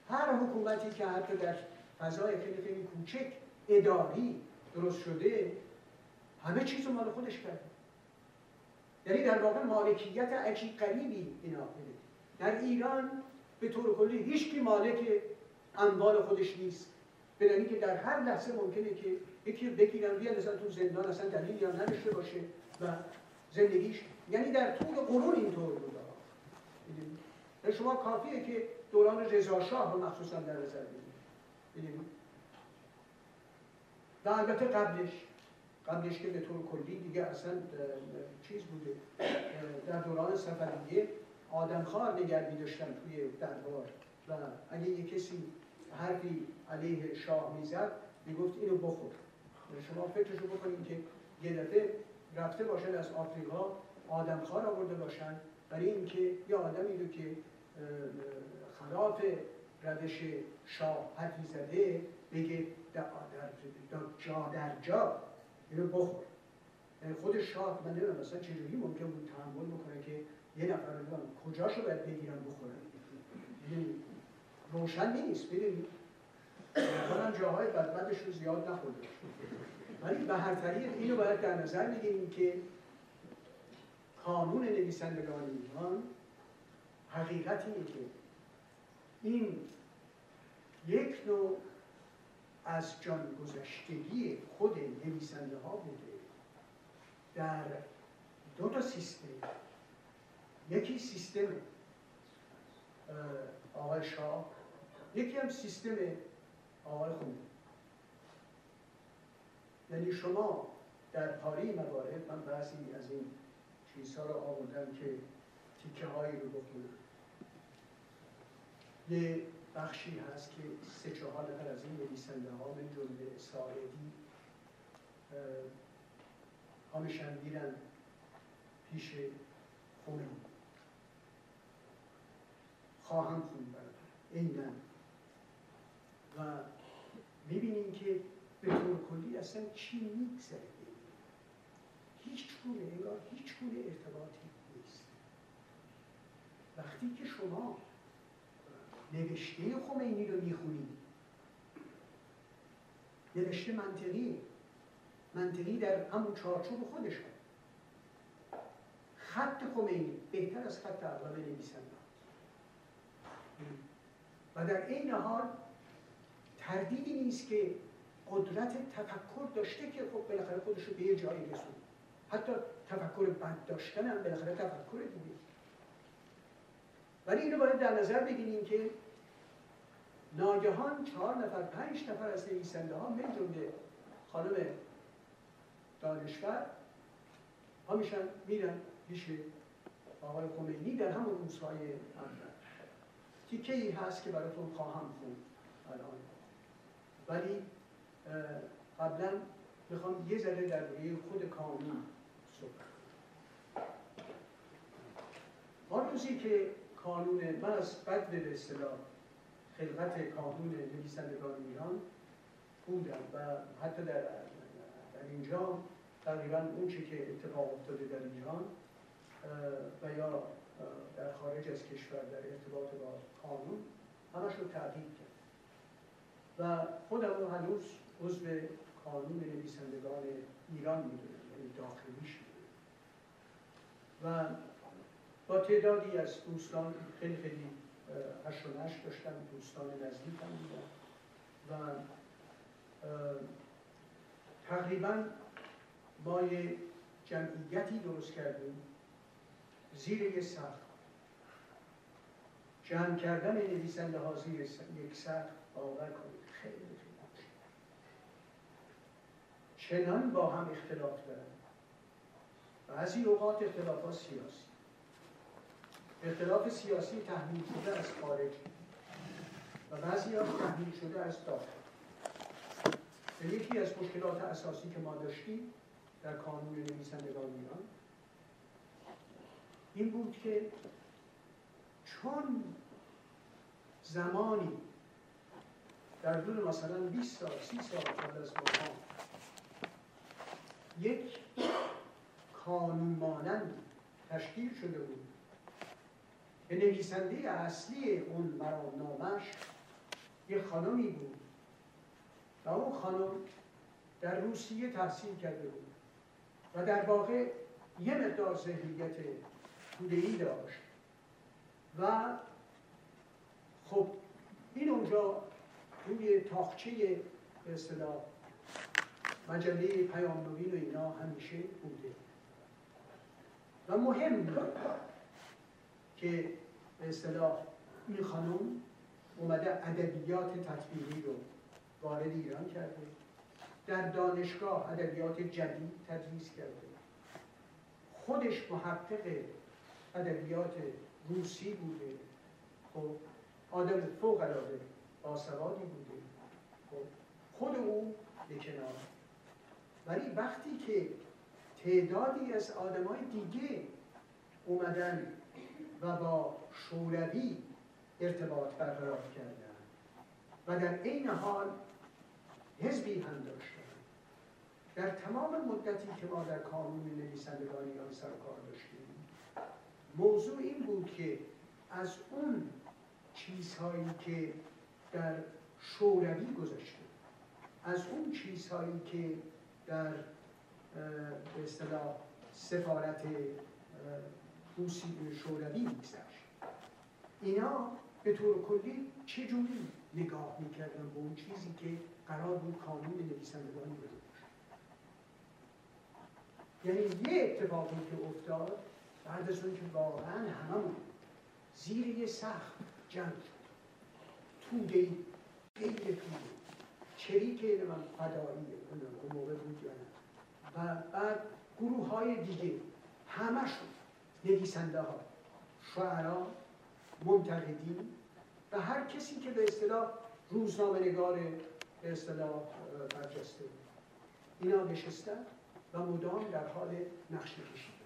هر حکومتی که حتی در فضای خیلی خیلی کوچک اداری درست شده همه چیز رو مال خودش کرده. یعنی در واقع مالکیت عجیب قریبی اینا در ایران به طور کلی هیچ مالک اموال خودش نیست. به که در هر لحظه ممکنه که یکی بگیرن بیان مثلا تو زندان اصلا دلیلی هم نداشته باشه و زندگیش یعنی در طول قرون اینطور بوده شما کافیه که دوران رضا شاه رو مخصوصا در نظر بگیرید. و البته قبلش قبلش که به طور کلی دیگه اصلا چیز بوده. در دوران سفریه آدمخوار نگر می داشتن توی دربار و اگه یه کسی حرفی علیه شاه می‌زد می‌گفت اینو بخور. شما فکرشو بکنید که یه دفعه رفته باشن از آفریقا آدمخوار آورده باشن برای اینکه یه آدمی رو که خلاف روش شاه حرفی زده بگه در, جا در جا اینو بخور. خود شاه من نمی‌دونم مثلا چجوری ممکن بود تحمل بکنه که یه نفر رو کجاشو باید بگیرن بخورن یعنی روشن نیست ببینید. کنم جاهای بدبدش رو زیاد نخورده. ولی به هر طریق اینو باید در نظر بگیریم که قانون نویسندگان ایران حقیقت اینه که این یک نوع از جان گذشتگی خود نویسنده ها بوده در دو تا سیستم. یکی سیستم آقای شاه یکی هم سیستم آقای خونه یعنی شما در پاری موارد من بعضی از این چیزها رو آوردم که تیکه هایی رو بکنم یه بخشی هست که سه چهار نفر از این نویسنده ها من جمله ساعدی همیشن میرن پیش خونه. خواهم خون برادر و می‌بینیم که به طور کلی اصلا چی میگذره هیچ گونه انگار هیچ گونه ارتباطی نیست. وقتی که شما نوشته خمینی رو می‌خونید نوشته منطقی منطقی در همون چارچوب خودش خط خمینی بهتر از خط اغلب نویسنده و در این حال تردیدی نیست که قدرت تفکر داشته که خب بالاخره خودش رو به یه جایی رسون حتی تفکر بد داشتن هم بالاخره تفکر دیگه. ولی اینو باید در نظر بگیریم که ناگهان چهار نفر پنج نفر از نویسنده ها من جمله خانم دانشور. همیشه میرن پیش آقای خمینی در همون روزهای اول. تیکه ای هست که براتون خواهم خوند الان. ولی قبلا می‌خوام یه ذره روی خود کانون صحبت آن روزی که کانون من از بد به اصطلاح خلقت کانون نویسندگان ایران بودم و حتی در, در اینجا تقریبا اون که اتفاق افتاده در ایران و یا در خارج از کشور در ارتباط با قانون همش رو تغییر کرد. و خودم رو هنوز عضو قانون نویسندگان ایران می‌دونم یعنی داخلیش و با تعدادی از دوستان خیلی خیلی نشت داشتم دوستان نزدیکم بودن و تقریبا ما یه جمعیتی درست کردیم زیر یه سخت جمع کردن نویسنده ها زیر یک سخت باور کنید خیلی خیلی چنان با هم اختلاف دارن. بعضی اوقات اختلافات سیاسی. اختلاف سیاسی تحمیل شده از خارج و بعضی ها تحمیل شده از داخل. یکی از مشکلات اساسی که ما داشتیم در کانون نویسندگان ایران این بود که چون زمانی در دور مثلا 20 سال 30 سال قبل از ما یک کانون مانند تشکیل شده بود که نویسنده اصلی اون مرامنامش یه خانمی بود و اون خانم در روسیه تحصیل کرده بود و در واقع یه مقدار ذهنیت تودهی داشت. و خب این اونجا روی تاخچه به اصطلاح مجله پیام و اینا همیشه بوده. و مهم که به اصطلاح این خانم اومده ادبیات تطبیقی رو وارد ایران کرده در دانشگاه ادبیات جدید تدریس کرده. خودش محقق ادبیات روسی بوده. خب آدم فوق العاده باسوادی بوده. خب خود او به کنار. ولی وقتی که تعدادی از آدمای دیگه اومدن و با شوروی ارتباط برقرار کردن و در عین حال حزبی هم داشتن. در تمام مدتی که ما در کانون نویسندگان ایران سر کار داشتیم موضوع این بود که از اون چیزهایی که در شوروی گذاشته از اون چیزهایی که در به اصطلاح سفارت شوروی میگذشت. اینا به طور کلی چجوری نگاه می‌کردن به اون چیزی که قرار بود قانون نویسندگان رو یعنی یه اتفاقی که افتاد بعد از اون که واقعا هممون زیر یه سخت جمع شد توده ای غیر توده. چریک من فدایی اون موقع بود یا و بعد گروه های دیگه همشون نویسنده ها شعرا منتقدین و هر کسی که به اصطلاح روزنامه نگار به اصطلاح برجسته اینا نشستن و مدام در حال نقشه کشیدن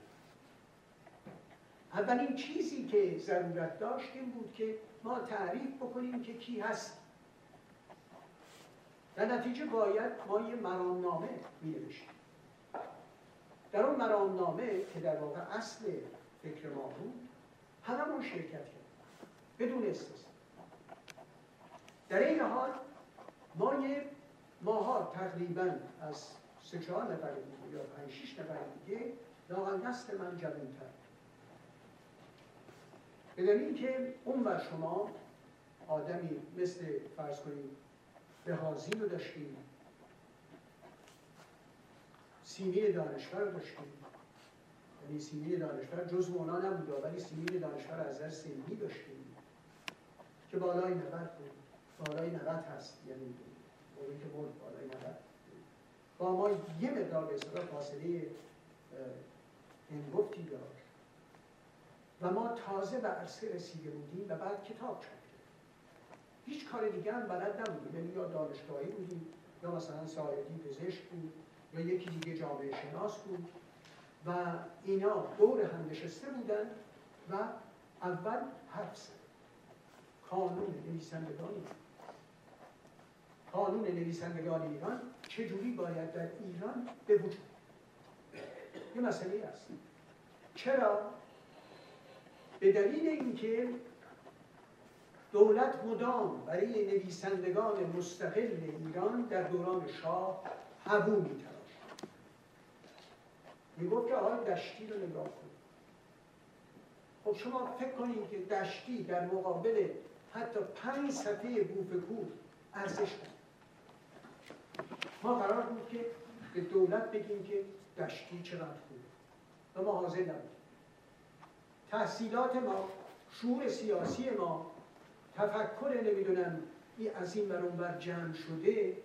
اولین چیزی که ضرورت داشت این بود که ما تعریف بکنیم که کی هست. در نتیجه باید ما یه مرامنامه می در اون مرامنامه که در واقع اصل فکر ما بود هممون شرکت کرد بدون استثنا. در این حال ما یه ماها تقریبا از سه چهار نفر دیگه یا پنج شیش نفر دیگه لاغل نسل من جوانتر به دلیل که اون و شما آدمی مثل فرض کنید بهازی رو داشتیم سیمی دانشور رو داشتیم یعنی سیمی دانشور جز اونا نبود ولی سیمی دانشور از نظر سنی داشتیم که بالای 90 بود. بالای 90 هست یعنی موقعی که مرد بالای 90 با ما یه مقدار به فاصله انگفتی داشت. و ما تازه به عرصه رسیده بودیم و بعد کتاب کرد هیچ کار دیگه هم بلد نبودیم. یعنی یا دانشگاهی بودیم یا مثلا سایدی پزشک بود یا یکی دیگه جامعه شناس بود. و اینا دور هم نشسته بودن و اول حرف زد. قانون نویسندگان قانون نویسندگان ایران چجوری باید در ایران به وجود یه مسئله است. چرا؟ به دلیل اینکه دولت مدام برای نویسندگان مستقل ایران در دوران شاه هبو میتراش می‌گفت که آقای دشتی رو نگاه کنید. خب شما فکر کنید که دشتی در مقابل حتی پنج صفحه بوفکور ارزش دارد. ما قرار بود که به دولت بگیم که دشتی چقدر خوبه. و ما حاضر نبودیم. تحصیلات ما شور سیاسی ما تفکر نمی‌دونم این از این بر جمع شده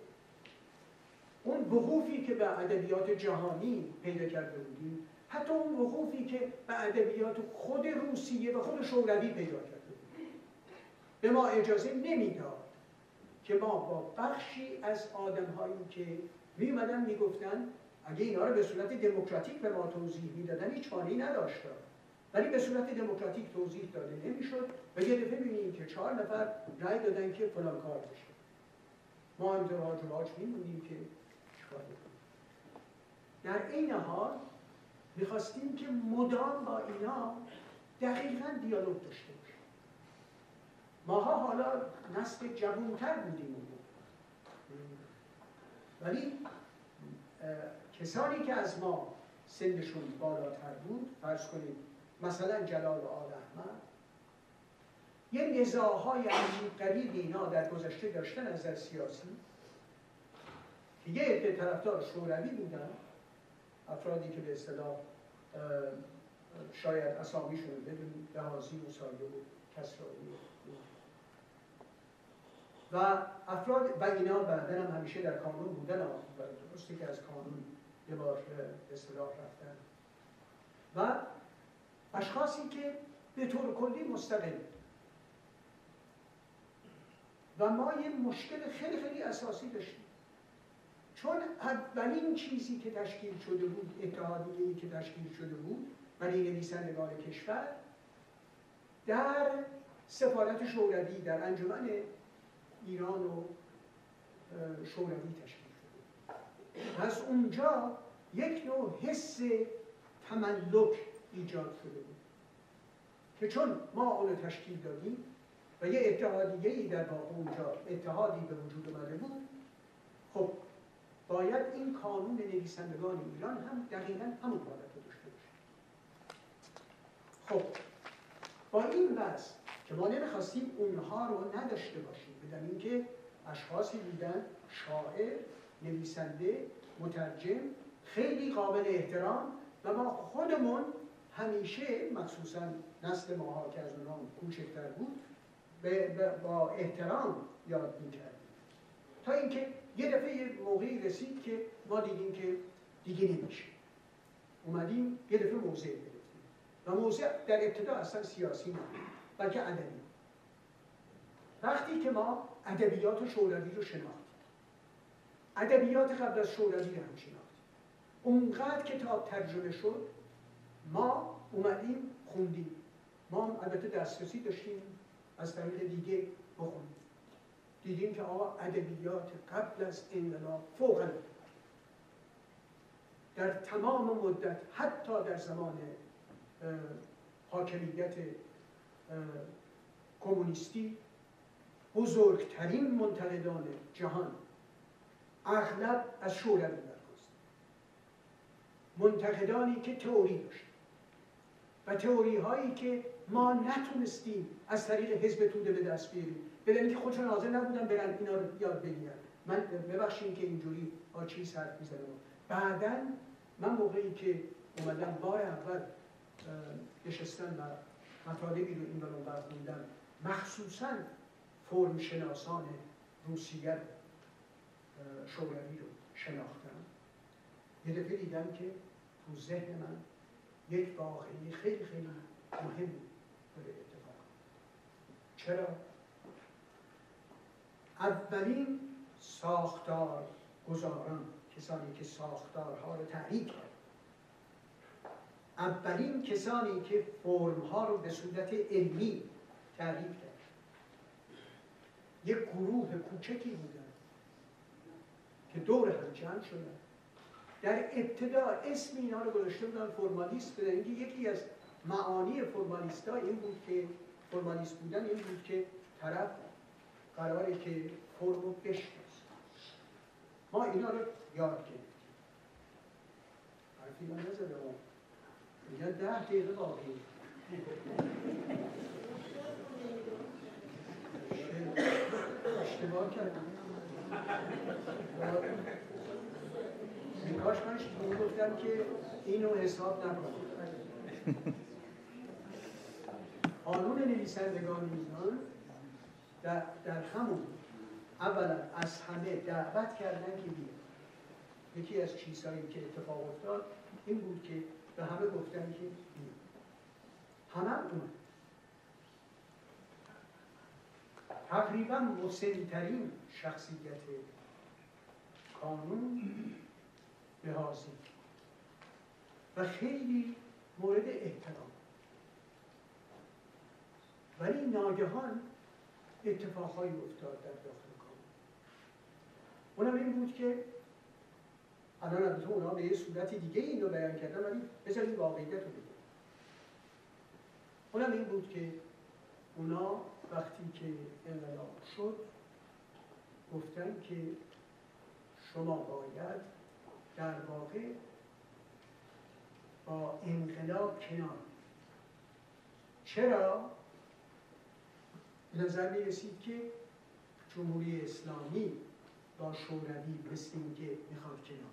اون وقوفی که به ادبیات جهانی پیدا کرده بودیم حتی اون وقوفی که به ادبیات خود روسیه و خود شوروی پیدا کرده بودیم. به ما اجازه نمی‌داد که ما با بخشی از آدمهایی که میمدن می‌گفتن اگه اینا رو به صورت دموکراتیک به ما توضیح می‌دادن هیچ مانعی نداشت ولی به صورت دموکراتیک توضیح داده نمی‌شد و یه دفعه ببینیم که چهار نفر رأی دادن که فلان کار بشه. ما هم حاج و میمونیم که چیکار در این حال می‌خواستیم که مدام با اینا دقیقا دیالوگ داشته باشیم. ماها حالا نسل جوانتر بودیم. ولی کسانی که از ما سنشون بالاتر بود فرض کنید مثلا جلال آل احمد یه نزاهای عجیب قریب اینا در گذشته داشتن از نظر سیاسی. که یه عده طرفدار شوروی بودن افرادی که به اصطلاح شاید اسامیشون بدون دهازی و سایه و کسرایی و افراد و اینا بعدا هم همیشه در کانون بودن و درسته که از کانون یه بار اصطلاح رفتن. و اشخاصی که به طور کلی مستقل. و ما یه مشکل خیلی خیلی اساسی داشتیم. چون اولین چیزی که تشکیل شده بود اتحادیه که تشکیل شده بود برای نویسندگان کشور در سفارت شوروی در انجمن ایران و شوروی تشکیل شده از اونجا یک نوع حس تملک ایجاد شده بود. که چون ما اون تشکیل دادیم و یه اتحادیه ای در واقع اونجا اتحادی به وجود اومده بود خب باید این قانون نویسندگان ایران هم دقیقا همون حالت رو داشته باشه. خب با این بس که ما نمی‌خواستیم اونها رو نداشته باشیم بدن اینکه اشخاصی بودن شاعر نویسنده مترجم خیلی قابل احترام و ما خودمون همیشه مخصوصا نسل ماها که از اونها کوچکتر بود با احترام یاد می‌کردیم. تا اینکه یه دفعه یه موقعی رسید که ما دیدیم که دیگه نمیشه. اومدیم یه دفعه موضع گرفتیم. و موضع در ابتدا اصلا سیاسی نبود بلکه ادبی. وقتی که ما ادبیات شوروی رو شناختیم. ادبیات قبل از شوروی رو هم شناختیم. اونقدر کتاب ترجمه شد ما اومدیم خوندیم. ما هم البته دسترسی داشتیم از طریق دیگه بخونیم. دیدیم که آقا ادبیات قبل از انقلاب فوق در تمام مدت حتی در زمان حاکمیت کمونیستی بزرگترین منتقدان جهان اغلب از شوروی برخواست منتقدانی که تئوری داشت تئوری هایی که ما نتونستیم از طریق حزب توده به دست بیاریم. به که خودشون حاضر نبودن برن اینا رو یاد بگیرن. من ببخشید که اینجوری آچی حرف می‌زنم. بعدا من موقعی که اومدم بار اول نشستن و مطالبی رو این برون برخوندم مخصوصا فرم شناسان روسیه شوروی رو شناختم. یه دفعه دیدم که تو ذهن من یک واقعی خیلی خیلی مهم داره اتفاق. چرا؟ اولین ساختار گذاران کسانی که ساختارها رو تعریف کرد. اولین کسانی که فرمها رو به صورت علمی تعریف کرد. یک گروه کوچکی بودن که دور هم جمع شدن. در ابتدا اسم اینا رو گذاشته بودن فرمالیست بودن اینکه یکی از معانی فرمالیست ها این بود که فرمالیست بودن این بود که طرف قراره که فرم رو بشناسه. ما اینا رو یاد گرفتیم. حرفی من نزده میگن ده دقیقه باقی. اشتباه کردم. من شما گفتم که اینو حساب نکنم. قانون نویسندگان میزان در, در همون اولا از همه دعوت کردن که بیاد. یکی از چیزهایی که اتفاق افتاد این بود که به همه گفتن که همه اون تقریبا مسنترین شخصیت قانون به و خیلی مورد احترام. ولی ناگهان اتفاقهایی افتاد در داخل قانون اونم این بود که الان البته اونا به یه صورت دیگه این رو بیان کردن ولی بذارید واقعیت رو بگیم اونم این بود که اونا وقتی که انقلاب شد گفتن که شما باید در واقع با انقلاب کنار چرا؟ به نظر می که جمهوری اسلامی با شوروی مثل اینکه می‌خواد کنار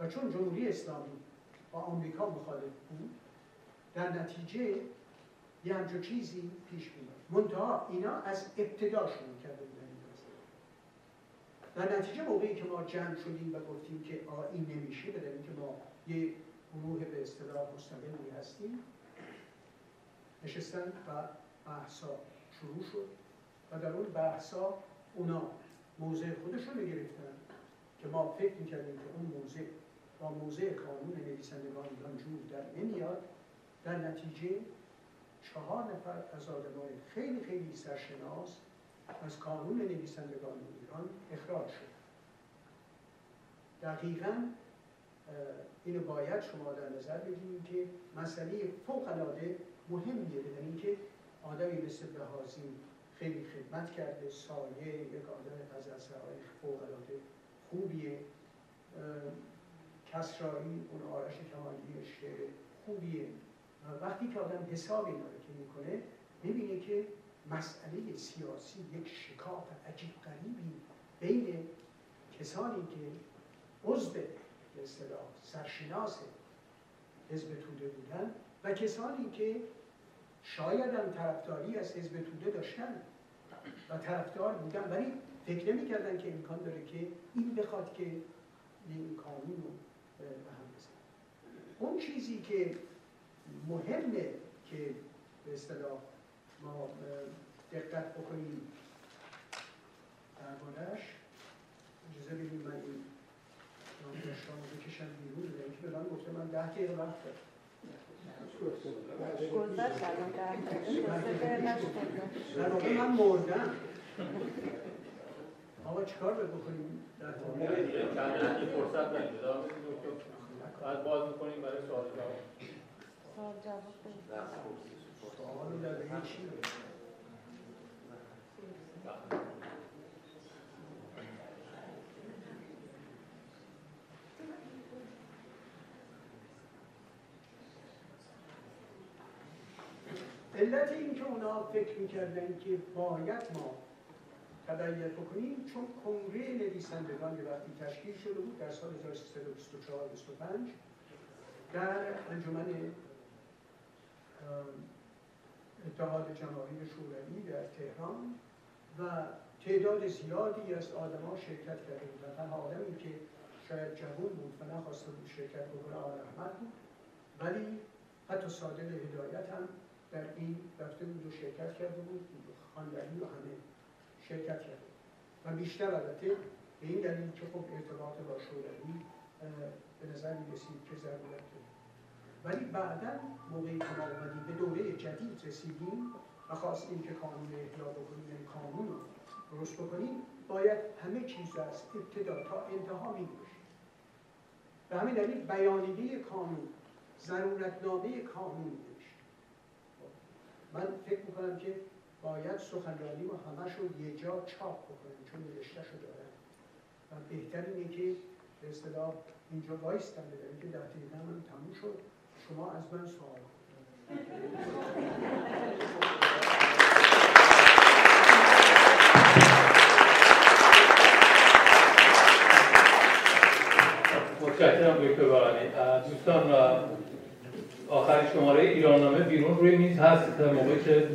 و چون جمهوری اسلامی با آمریکا مخالف بود در نتیجه یه همچون چیزی پیش میاد منتها اینا از ابتدا شروع کرده در نتیجه موقعی که ما جمع شدیم و گفتیم که آقا این نمیشه به که ما یه گروه به اصطلاح مستقلی هستیم نشستن و بحثا شروع شد و در اون بحثا اونا موضع خودشون رو گرفتن که ما فکر می‌کردیم که اون موضع با موضع قانون نویسندگان ایران جور در نمیاد. در نتیجه چهار نفر از آدمای خیلی خیلی سرشناس از قانون نویسندگان ایران اخراج شد. دقیقا اینو باید شما در نظر بگیرید که مسئله فوق العاده مهمیه بدن اینکه آدمی مثل بهازی خیلی خدمت کرده سایه یک آدم از اثرهای فوق العاده خوبیه کسرایی اون آرش کمالی شعر خوبیه. وقتی که آدم حساب اینا رو که می‌کنه می‌بینه که مسئله سیاسی یک شکاف عجیب غریبی بین کسانی که عضو به اصطلاح سرشناس حزب توده بودن و کسانی که شاید هم طرفداری از حزب توده داشتن و طرفدار بودن. ولی فکر نمی‌کردن که امکان داره که این بخواد که این قانون رو به هم بزن اون چیزی که مهمه که به اصطلاح ما دقت بکنیم دربارهش اجازه بدیم من این دانشگاه رو بکشم بیرون به اینکه به من گفته من ده دقیقه وقت دارم در واقع من مردم آقا چیکار باید بکنیم در فرصت بعد باز می‌کنیم برای سوال جواب سوال جواب علت این که اونا فکر می‌کردن که باید ما تبعیت بکنیم چون کنگره نویسندگان وقتی تشکیل شده بود در سال 1324 25 در انجمن اتحاد جماهیر شوروی در تهران و تعداد زیادی از آدما شرکت کرده بودن تنها آدمی که شاید جوون بود و نخواسته بود شرکت بکنه آقای احمد بود ولی حتی صادق هدایت هم در این رفته بود و شرکت کرده بود خاندنی و همه شرکت کرده و بیشتر البته به این دلیل که خب ارتباط با شوروی به نظر می رسید که ضرورت ولی بعدا موقعی که ما اومدیم به دوره جدید رسیدیم و خواستیم که قانون احیا بکنیم یعنی قانون رو درست بکنیم باید همه چیز از ابتدا تا انتها میگوشیم به همین دلیل بیانیه قانون ضرورتنامه قانون نوشت من فکر می‌کنم که باید سخنرانی و همش رو یه جا چاپ بکنیم چون نوشته شو دارن و بهتر اینه که به اصطلاح اینجا وایستن بداریم که در دقیقه من تموم شد. شما از من سوال متشکرم دکتر بارانی. دوستان آخرین شماره ایران نامه بیرون روی میز هست. موقعی که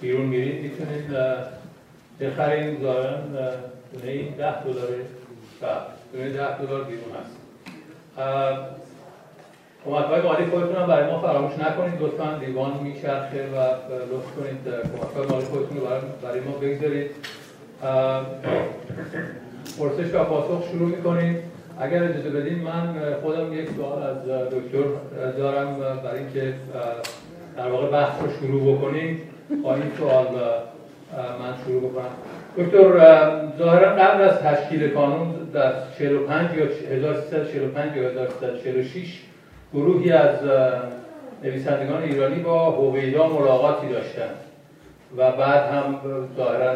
بیرون میرید می‌تونید بخرین ظاهرا دونه ده دلاره و دونه ده دلار بیرون هست. کمک های مالی خودتون هم برای ما فراموش نکنید. لطفا دیوان میچرخه و لطف کنید کمک های مالی خودتون رو برای ما بگذارید. پرسش و پاسخ شروع می‌کنید اگر اجازه بدین من خودم یک سوال از دکتر دارم برای اینکه در واقع بحث رو شروع بکنیم. با این سوال من شروع بکنم. دکتر ظاهرا قبل از تشکیل قانون در 45 یا 1345 یا 1346 گروهی از نویسندگان ایرانی با هویدا ملاقاتی داشتن و بعد هم ظاهرا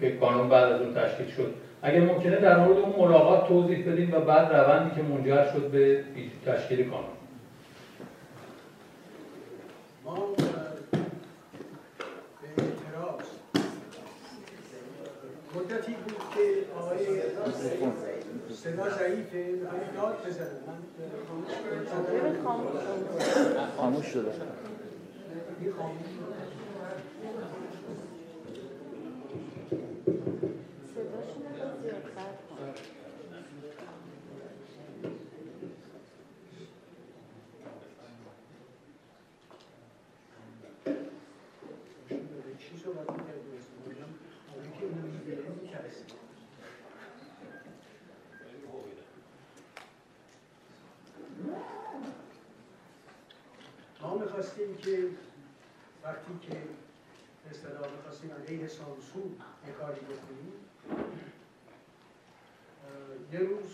که قانون بعد از اون تشکیل شد. اگر ممکنه در مورد اون ملاقات توضیح بدیم و بعد روندی که منجر شد به تشکیل قانون ما مدتی بود که آقای صدا ضعیفه میخوایی داد من خاموش شده خاموش شده ما می‌خواستیم که وقتی که به اصطلاح می‌خواستیم علیه سانسور یه کاری بکنیم یه روز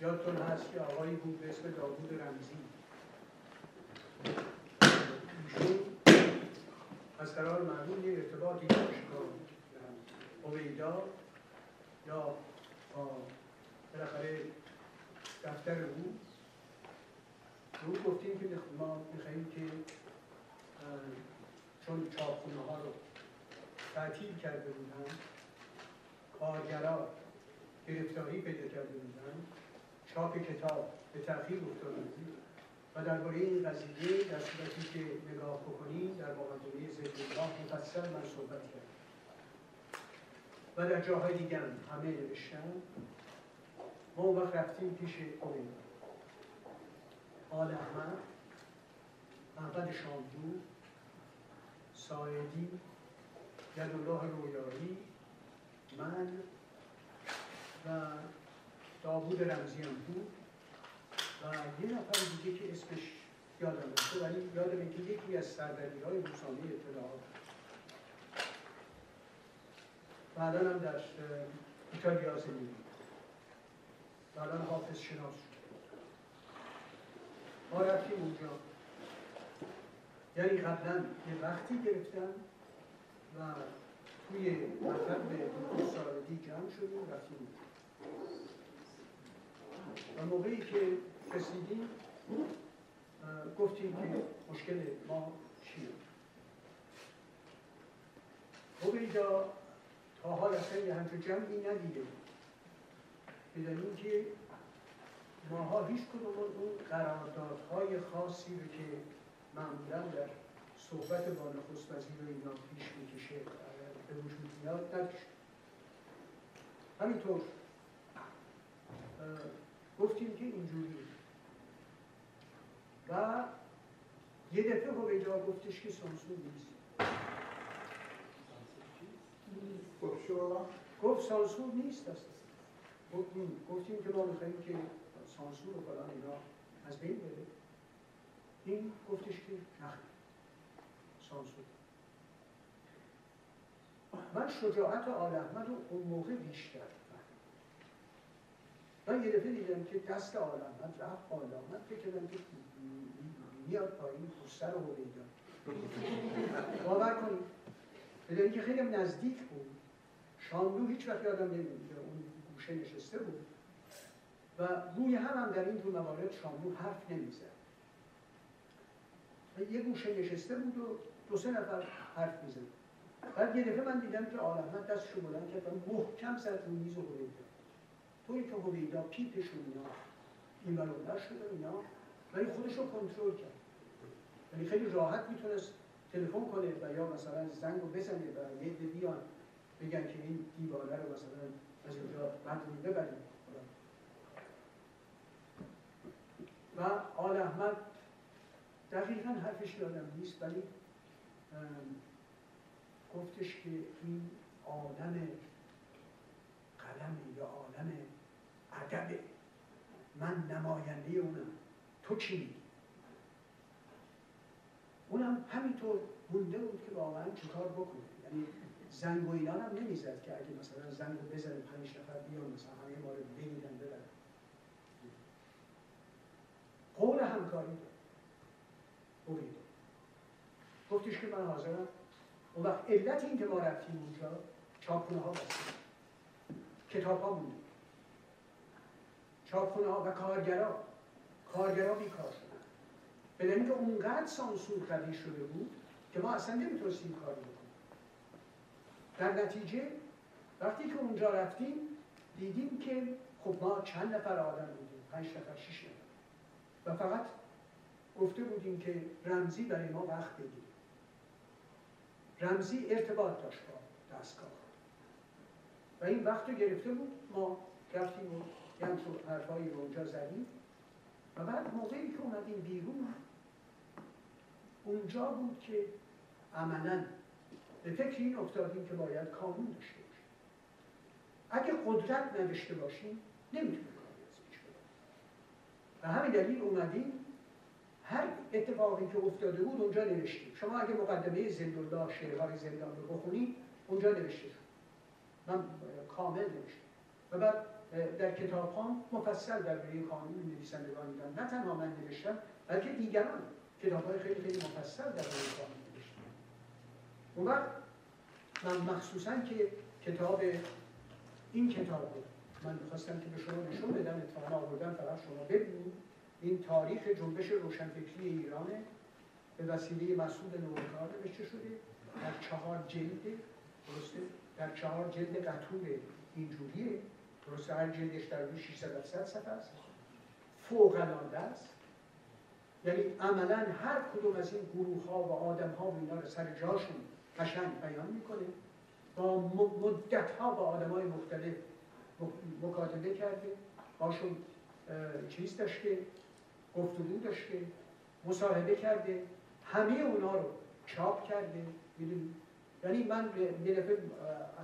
یادتون هست که آقایی بود به اسم داوود رمزی از قرار معلوم یه ارتباطی داشت با عبیدا یا با بالاخره دفتر او. رو گفتیم که ما که چون چاپخونه ها رو تعطیل کرده بودن کارگرا گرفتاری پیدا کرده بودن چاپ کتاب به تأخیر افتاده بود. و درباره این قضیه در صورتی که نگاه بکنیم در مقدمه ضد الله مفصل من صحبت کردم. و در جاهای دیگه هم همه نوشتن. ما اون وقت رفتیم پیش اوین آل احمد محمد شاملو سایدی یدالله رویاری من و داوود رمزی هم بود. و یه نفر دیگه که اسمش یادم نمیشه ولی یادمه که یکی از سردبیرهای های روزنامه اطلاعات. بعدا هم در ایتالیا زندگی و الان حافظ شناس شد ما رفتیم اونجا. یعنی قبلا یه وقتی گرفتن و توی مطب دو سالگی جمع شدیم رفتیم موقعی که رسیدیم گفتیم که مشکل ما چیه؟ هویدا تا حال اصلا همچون جمعی ندیده. دلیل که ماها هیچ کدوم اون قراردادهای خاصی رو که معمولا در صحبت با نخست وزیر اینا پیش می‌کشه به وجود میاد نداشت. همینطور گفتیم که اینجوری. و یه دفعه هویدا گفتش که سانسور نیست. گفت سانسور نیست است گفتیم گفتیم که ما میخواییم که سانسور و فلان اینا از بین بره. این گفتش که نخیر سانسور من شجاعت آل احمد رو اون موقع بیشتر من یه دفعه دیدم که دست آل احمد رفت بالا من فکر کردم که میاد پایین سر هویدا. باور کنید. به که خیلی نزدیک بود. شاملو هیچ وقت یادم نمیاد اون گوشه نشسته بود. و روی هم, هم در این دو موارد شاملو حرف نمی‌زد. و یه گوشه نشسته بود و دو سه نفر حرف می‌زد بعد یه دفعه من دیدم که آل احمد دستشو بلند کرد و محکم زد رو میز هویدا. طوری که هویدا پیپش و اینا این برابر شده اینا. ولی خودش رو کنترل کرد. یعنی خیلی راحت می‌تونست تلفن کنه و یا مثلا زنگ رو بزنه و یه بیان بگن که این دیواره رو مثلا از اینجا رو ببریم. و آل احمد دقیقا حرفش یادم نیست ولی گفتش که این آدم قلم یا آدم ادب من نماینده اونم. تو چی میگی؟ اونم همینطور مونده بود که واقعا چیکار بکنه. یعنی زنگ و اینا هم نمی‌زد که اگه مثلا زنگ رو بزنه پنج نفر بیان مثلا همه ما رو بگیرن ببرن. قول همکاری داد. گفتش که من حاضرم. اون وقت علت این که ما رفتیم اونجا چاپخونه ها بستیم. کتاب ها مونده چاپخونه ها و کارگرا. کارگرا بیکار شدن. به اینکه اونقدر سانسور قوی شده بود که ما اصلا نمی‌تونستیم کار بکنیم. در نتیجه وقتی که اونجا رفتیم دیدیم که خب ما چند نفر آدم بودیم پنج نفر شش نفر. و فقط گفته بودیم که رمزی برای ما وقت بگیریم رمزی ارتباط داشت با دستگاه. و این وقت رو گرفته بود ما رفتیم و یه حرفایی رو اونجا زدیم و بعد موقعی که اومدیم بیرون اونجا بود که عملا به فکر این افتادیم که باید کانون داشته باشیم. اگه قدرت نداشته باشیم نمی‌تونیم کاری از پیش و همین دلیل اومدیم. هر اتفاقی که افتاده بود اونجا نوشتیم. شما اگه مقدمه زندالله شعرهای زندان رو بخونید اونجا نوشته من کامل نوشتم. و بعد در کتاب ها مفصل در روی قانون نویسندگان میدن نه تنها من نوشتم بلکه دیگران کتاب های خیلی خیلی مفصل در روی قانون نوشتم اون وقت من مخصوصا که کتاب این کتاب رو من می‌خواستم که به شما نشون بدم اتفاقا آوردم فقط شما ببینید. این تاریخ جنبش روشنفکری ایرانه. به وسیله مسعود نوکار نوشته شده. در چهار جلد درسته؟ در چهار جلد قطور اینجوریه. درسته هر جلدش در روی 600 صفحه است فوق العاده است. یعنی عملا هر کدوم از این گروه ها و آدم ها و اینا رو سر جاشون قشنگ بیان می‌کنه. با مدت ها با آدم های مختلف مکاتبه کرده. باشون چیز داشته گفتگو داشته مصاحبه کرده. همه اونا رو چاپ کرده. یعنی من یه دفعه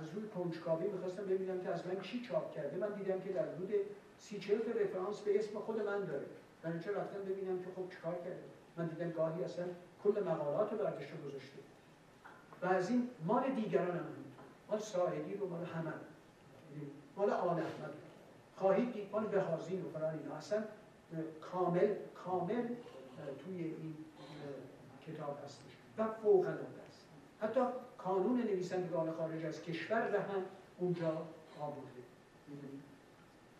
از روی کنجکاوی می‌خواستم ببینم که من چی چاپ کرده. من دیدم که در حدود سی چهل رفرانس به اسم خود من داره. من اینجا رفتم ببینم که خب چیکار کرده. من دیدم گاهی اصلا کل مقالات رو برداشته گذاشته. و از این مال دیگران هم مال ساعدی رو مال همه مال آل احمد. خواهید دید مال بهازین و فلان اینا. اصلا کامل کامل توی این کتاب هستش. و فوق العاده است. حتی کانون نویسندگان خارج از کشور به هم اونجا آورده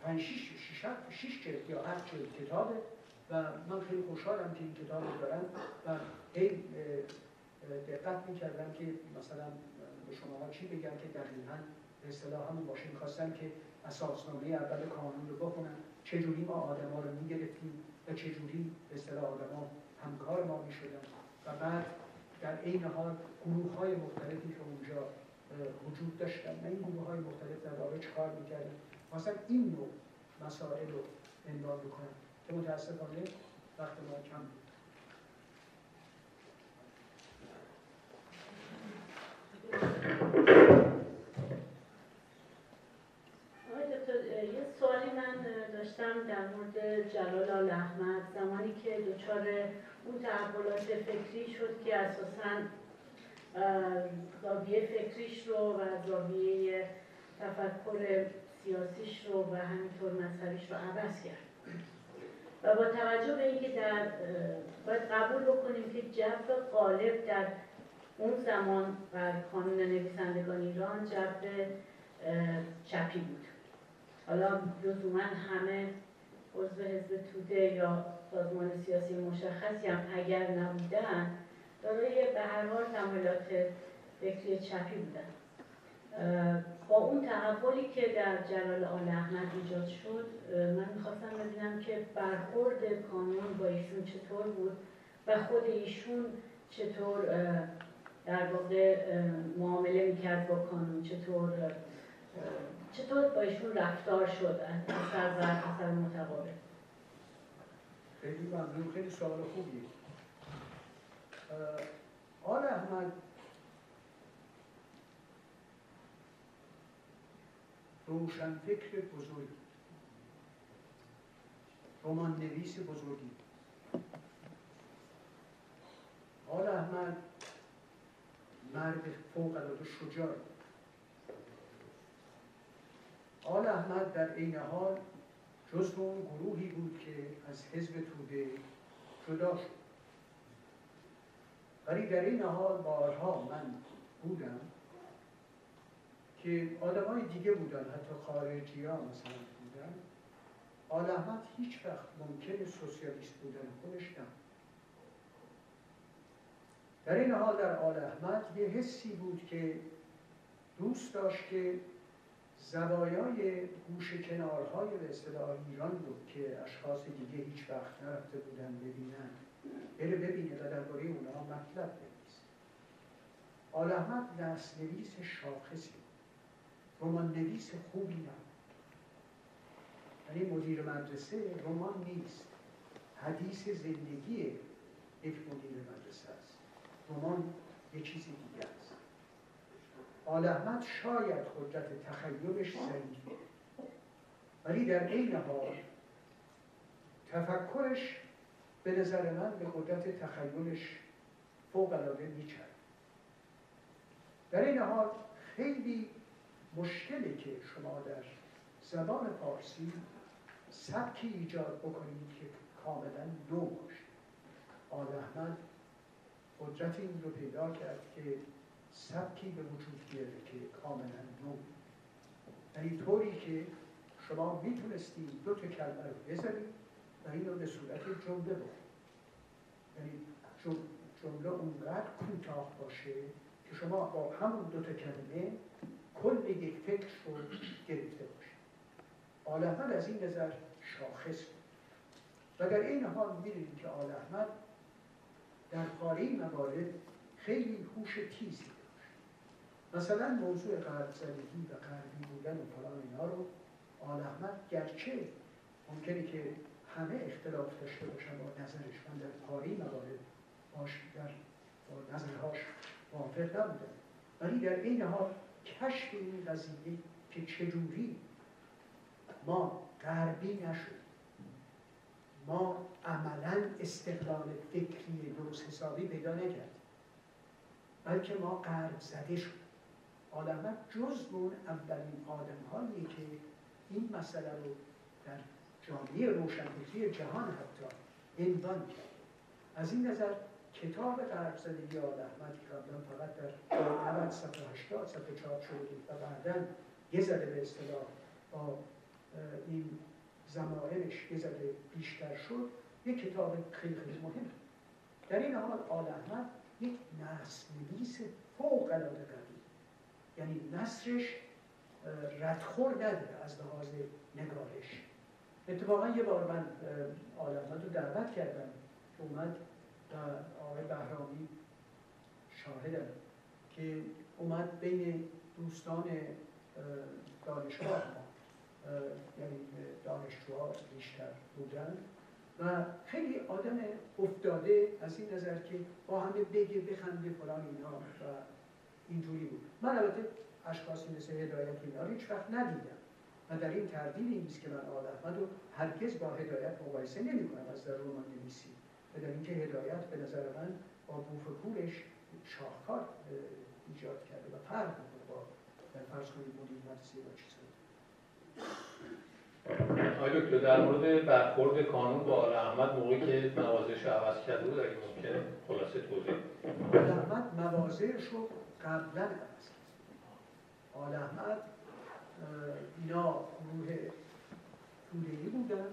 پنج شیش شیش جلد یا هفت جلد کتابه و من خیلی خوشحالم که این کتاب رو دارم و هی دقت می‌کردم که مثلا به شما چی بگم که دقیقا به اصطلاح همون باشه می‌خواستم که اساسنامه اول کانون رو بخونم چجوری ما آدم ها رو می‌گرفتیم و چجوری به اصطلاح آدم ها همکار ما می‌شدن. و بعد در این حال گروه های مختلفی که اونجا وجود داشتن. این گروه های مختلف در واقع چکار می‌کردن؟ مثلا این نوع مسائل رو عنوان بکنم که متاسفانه وقت ما کم بود یه سوالی من در مورد جلال آل احمد زمانی که دچار اون تحولات فکری شد که اساسا زاویه فکریش رو و زاویه تفکر سیاسیش رو و همینطور مذهبیش رو عوض کرد. و با توجه به اینکه در باید قبول بکنیم که جو غالب در اون زمان و کانون نویسندگان ایران جو چپی بود. حالا لزوما همه عضو حزب توده یا سازمان سیاسی مشخصی هم اگر نبودن دارای به هر حال تمایلات فکری چپی بودن. با اون تحولی که در جلال آل احمد ایجاد شد من می‌خواستم ببینم که برخورد کانون با ایشون چطور بود و خود ایشون چطور در واقع معامله می‌کرد با کانون چطور چطور با ایشون رفتار شد؟ اثر و اثر متقابل. خیلی ممنون. خیلی سوال خوبیه. آل احمد روشن فکر بزرگی رمان نویس بزرگی. آل احمد مرد فوق العاده شجاع. آل احمد در عین حال جزو اون گروهی بود که از حزب توده جدا شد. ولی در این حال بارها من بودم که آدمای دیگه بودن حتی خارجی ها مثلا بودن. آل احمد هیچ وقت ممکن سوسیالیست بودن خودش نبود در این حال در آل احمد یه حسی بود که دوست داشت که زوایای گوش کنارهای به اصطلاح ایران بود که اشخاص دیگه هیچ وقت نرفته بودن ببینن. بره ببینه و درباره اونها مطلب بنویسه. آل احمد نسل نویس شاخصی رمان نویس خوبی نبود. یعنی مدیر مدرسه رمان نیست. حدیث زندگی یک مدیر مدرسه است. رمان یه چیزی است آل احمد شاید قدرت تخیلش ضعیفه ولی در عین حال تفکرش به نظر من به قدرت تخیلش فوق العاده میچرد در این حال خیلی مشکلی که شما در زبان فارسی سبکی ایجاد بکنید که کاملا نو باشه. آل احمد قدرت این رو پیدا کرد که سبکی به وجود بیاره که کاملا نو. یعنی طوری که شما می‌تونستید دو تا کلمه رو بذارید و این رو به صورت جمله بکنید یعنی جمله اونقدر کوتاه باشه که شما با همون دو تا کلمه کل یک فکر رو گرفته باشید آل احمد از این نظر شاخص بود. و در این حال می‌دونید که آل احمد در پاره موارد خیلی هوش تیزی مثلا موضوع غرب زدگی و غربی بودن و فلان اینا رو آل احمد گرچه ممکنه که همه اختلاف داشته باشن با نظرش من در پاری موارد باش در با نظرهاش موافق نبودن ولی در این حال کشف این قضیه که چجوری ما غربی نشد ما عملا استقلال فکری درست حسابی پیدا نکرد بلکه ما غرب زده شد. آدم جز اون اولین آدم هایی که این مسئله رو در جامعه روشنفکری جهان حتی عنوان کرد. از این نظر کتاب غرب زدگی آل احمد که قبلا فقط در اول صفحه 80 صفحه چاپ شده بود و بعدا یه زده به اصطلاح با این زمائنش یه زده بیشتر شد یک کتاب خیلی خیلی مهم. در این حال آل احمد یک نسل نویس فوق العاده یعنی نصرش ردخور نداره از لحاظ نگارش. اتفاقا یه بار من آدمات رو دعوت کردم. که اومد و آقای بهرامی شاهدم که اومد بین دوستان دانشگاه ما یعنی دانشجوها بیشتر بودن. و خیلی آدم افتاده از این نظر که با همه بگه بخنده فلان اینا و اینجوری بود. من البته اشخاصی مثل هدایت اینا رو هیچ وقت ندیدم. و در این تردید نیست که من آل احمد رو هرگز با هدایت مقایسه نمی کنم از در رمان نویسی. و در اینکه هدایت به نظر من با بوفکورش شاهکار ایجاد کرده و فرق می‌کنه با فرض کنید مدیر مدرسه و چیزایی آقای دکتر در مورد برخورد کانون با آل احمد موقعی که موازش عوض کرده بود اگه ممکنه خلاصه توضیح. آل احمد موازش رو قبلا عوض کرد آل احمد اینا گروه تودهی بودن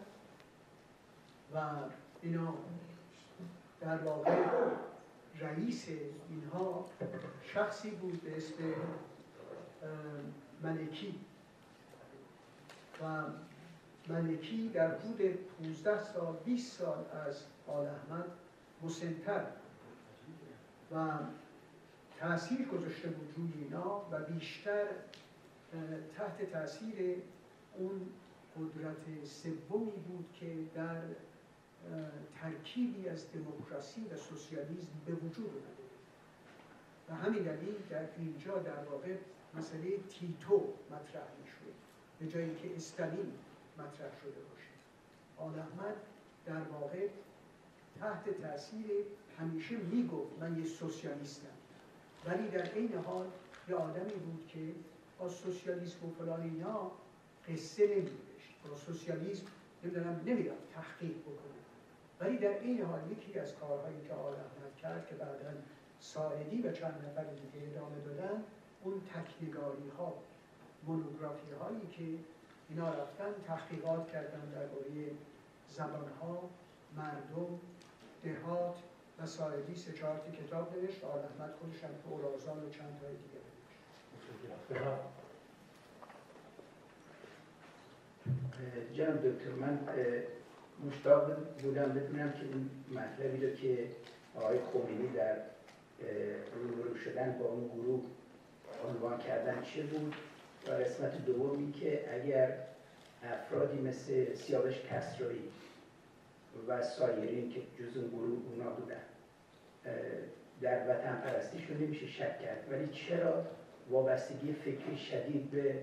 و اینا در واقع رئیس اینها شخصی بود به اسم ملکی. و ملکی در حدود 15 سال 20 سال از آل احمد مسنتر و تاثیر گذاشته بود روی اینا و بیشتر تحت تاثیر اون قدرت سومی بود که در ترکیبی از دموکراسی و سوسیالیسم به وجود اومده و همین دلیل در اینجا در واقع مسئله تیتو مطرح می‌شد به جایی که استالین مطرح شده باشه. آل احمد در واقع تحت تاثیر همیشه می‌گفت من یه سوسیالیستم. ولی در عین حال یه آدمی بود که با سوسیالیسم و فلان اینا قصه نمیدونشت با سوسیالیسم نمی‌دونم نمی‌دونم تحقیق بکنه. ولی در این حال یکی از کارهایی که آل احمد کرد که بعدا ساعدی و چند نفر دیگه ادامه دادن اون تکنگاری ها مونوگرافی هایی که اینا رفتن تحقیقات کردن درباره زبان ها مردم دهات و ساعدی سه چهار کتاب نوشت آل احمد خودش هم اورازان و چند تای دیگه جناب دکتر من مشتاق بودم بدونم که این مطلبی رو که آقای خمینی در روبرو شدن با اون گروه عنوان کردن چه بود؟ و قسمت دومی که اگر افرادی مثل سیاوش کسرایی و سایرین که جز اون گروه اونا بودن. در وطن پرستیشون نمیشه شک کرد. ولی چرا وابستگی فکری شدید به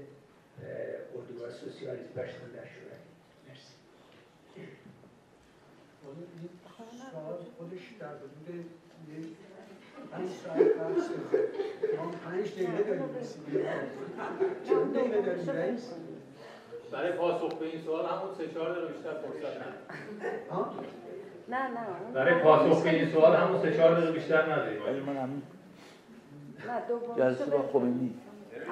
اردوگاه سوسیالیسم داشتن در شورای؟ مرسی. خودش در حدود پنج ساعت بحث ما پنج دقیقه داریم. چند دقیقه داریم؟ برای پاسخ به این سوال همون سه چهار دقیقه بیشتر فرصت نه نه. برای پاسخ به این سوال همون سه چهار دقیقه بیشتر نداریم. ولی من همین نه دوم جلسه با خمینی.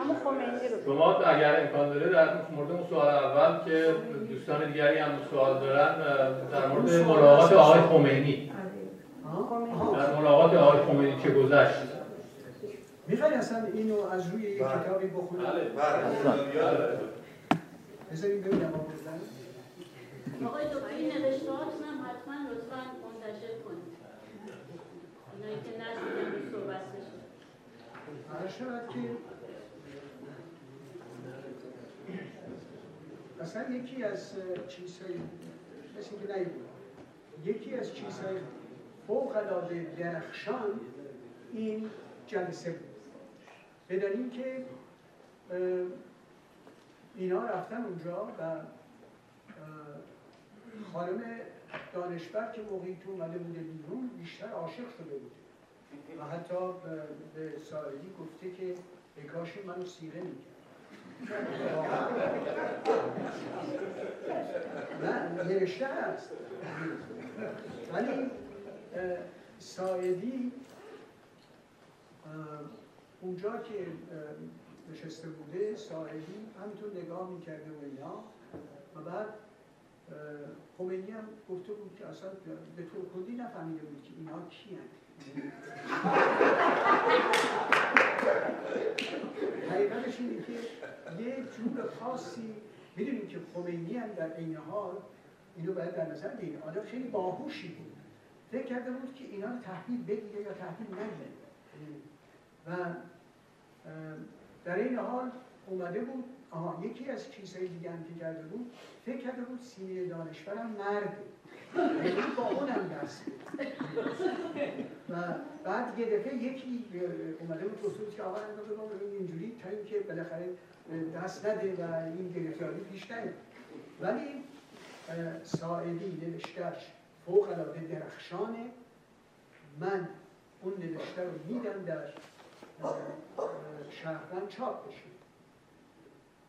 اما خمینی رو. شما اگر امکان داره در مورد اون سوال اول که دوستان دیگری هم سوال دارن در مورد ملاقات آقای خمینی. در ملاقات آقای خمینی چه گذشت؟ می‌خوای اصلا اینو از روی یک کتابی بخونم بله. بذاریم ببینم آوردن آقای دکتر این نوشتهاتون هم حتما لطفا منتشر کنید. اینایی که نشدن صحبت بشه. هر شود که مثلا یکی از چیزهای مثل که نیبود یکی از چیزهای فوق العاده درخشان این جلسه بود. بدانیم که اینا رفتن اونجا و خانم دانشور که موقعی که اومده بوده بیرون بیشتر عاشق شده بوده و حتی به سایدی گفته که ای کاش منو سیره می‌کرد. نه نوشته هست. ولی سایدی اونجا که نشسته بوده سایدی همینطور نگاه می‌کرده و اینا. و بعد خمینی هم گفته بود که اصلا به طور کلی نفهمیده بود که اینا کی حقیقتش اینه که یه جور خاصی می‌دونیم که خمینی هم در این حال اینو باید در نظر بگیریم آدم خیلی باهوشی بود. فکر کرده بود که اینا رو تحویل بگیره یا تحویل نگیره. و در این حال اومده بود آها یکی از چیزهای دیگه هم که کرده بود فکر کرده بود سینه دانشورم مرده یعنی با اونم دست. و بعد یه دفعه یکی اومده بود بود که آقا اینجوری تا اینکه بالاخره دست نده و این گرفتاری پیش نیاد ولی ساعدی نوشتهش فوق العاده درخشانه. من اون نوشته رو میدم در شهروند چاپ بشه.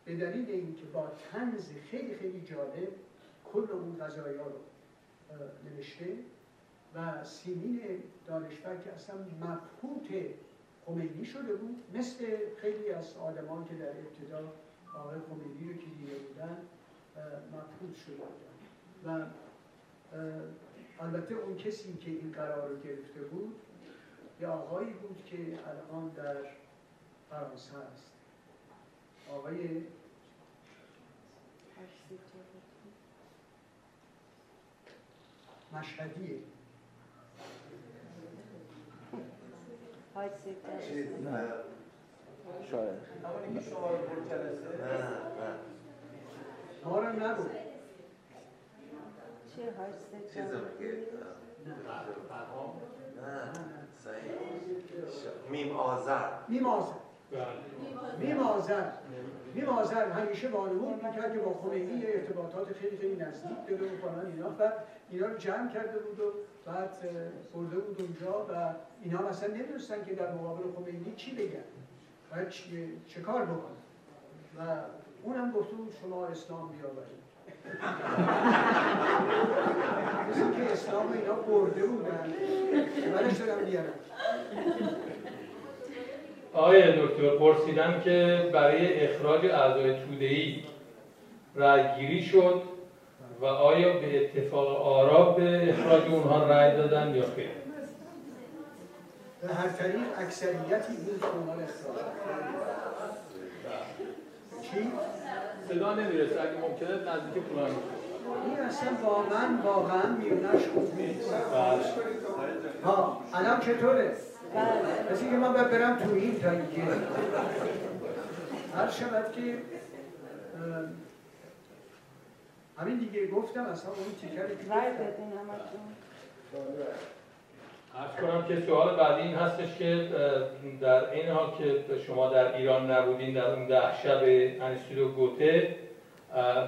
به دلیل اینکه با تنز خیلی خیلی جالب کل اون قضایا رو اه، نوشته و سیمین دانشور که اصلا مبهوت خمینی شده بود مثل خیلی از آدمان که در ابتدا آقای خمینی رو که دیده بودن مبهوت شده بودن. و البته اون کسی که این قرار رو گرفته بود یه آقایی بود که الان در فرانسه است آقای مشهدیه نه. شاید. همونی که شما رو برد جلسه. نه نه. ما رو نبود. چیه؟ های چیز سیده میگه؟ نه. ش- میم آذر. میم آذر. میم آذر. میم آذر همیشه وانمود می‌کرد که با خمینی ارتباطات خیلی خیلی نزدیک داره و فلان اینا بعد اینا رو جمع کرده بود و بعد برده بود اونجا و اینا مثلا نمی‌دونستن که در مقابل خمینی چی بگن و چه کار بکنن. و اونم گفته بود شما اسلام بیاورید. مثل که اسلام اینا برده بودن ولش دارم بیارم آقای دکتر پرسیدم که برای اخراج اعضای توده‌ای رأیگیری شد و آیا به اتفاق آرا به اخراج اونها رأی دادن یا خیر؟ به هر طریق اکثریتی بود که اونا رو اخراج. چی؟ صدا نمی‌رسه. اگه ممکنه نزدیک فلان این اصلا واقعا واقعا میونش خوب نیست. ها الان چطوره؟ بله مثل که من باید برم تو این تا اینکه. هر شود که همین دیگه گفتم اصلا اون تیکر که رای گفتم. بدین همتون. عرض کنم که سوال بعدی این هستش که در این حال که شما در ایران نبودین در اون ده شب انستیتو گوته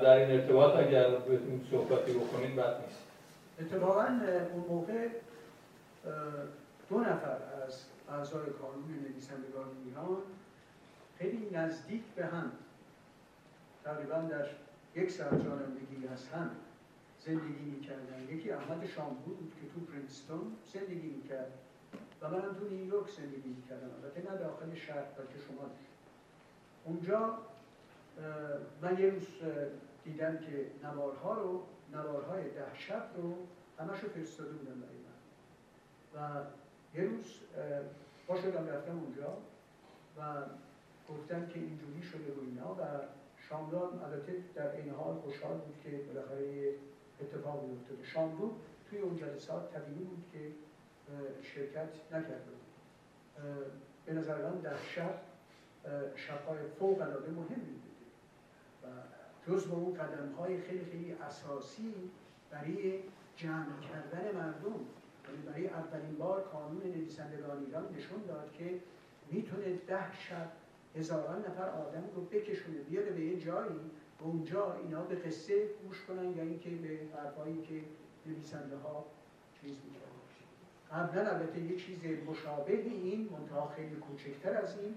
در این ارتباط اگر بهتون صحبتی بکنید بد نیست. اتفاقا اون موقع دو نفر از اعضای کانون نویسندگان ایران خیلی نزدیک به هم تقریبا در یک ساعت از هم زندگی می‌کردن یکی احمد شامپور بود که تو پرینستون زندگی می‌کرد. و منم تو نیویورک زندگی می‌کردم. البته نه داخل شهر بلکه شما اونجا من یه روز دیدم که نوارها رو نوارهای ده شب رو همشو فرستاده بودم برای من. و یه روز با شدم رفتم اونجا و گفتم که اینجوری شده و اینا و شاملان البته در این حال خوشحال بود که بالاخره یه اتفاقی افتاده شاملو توی اون جلسات طبیعی بود که شرکت نکرده بود. به نظر من در شب شبهای فوق العاده مهمی بوده و جز به اون قدم های خیلی خیلی اساسی برای جمع کردن مردم یعنی برای اولین بار قانون نویسندگان ایران نشون داد که می‌تونه ده شب هزاران نفر آدم رو بکشونه بیاره به یه جایی و اونجا اینا به قصه گوش کنن یا اینکه به حرفایی که نویسنده ها چیز می‌کنن. قبلا البته یه چیز مشابه این منتها خیلی کوچکتر از این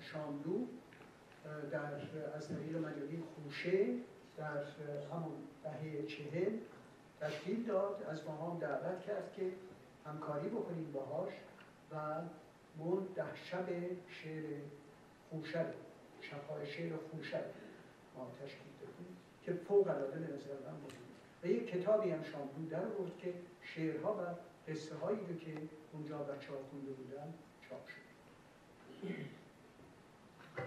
شاملو در از طریق مجله خوشه در همون دهه چهل تشکیل داد. از ما هم دعوت کرد که همکاری بکنیم باهاش و اون ده شب شعر خوشه شبهای شعر خوشه ما تشکیل دادیم که فوق العاده به نظر من بود. و یک کتابی هم شاملو در آورد که شعرها و قصه هایی رو که اونجا بچه ها خونده بودن چاپ شد.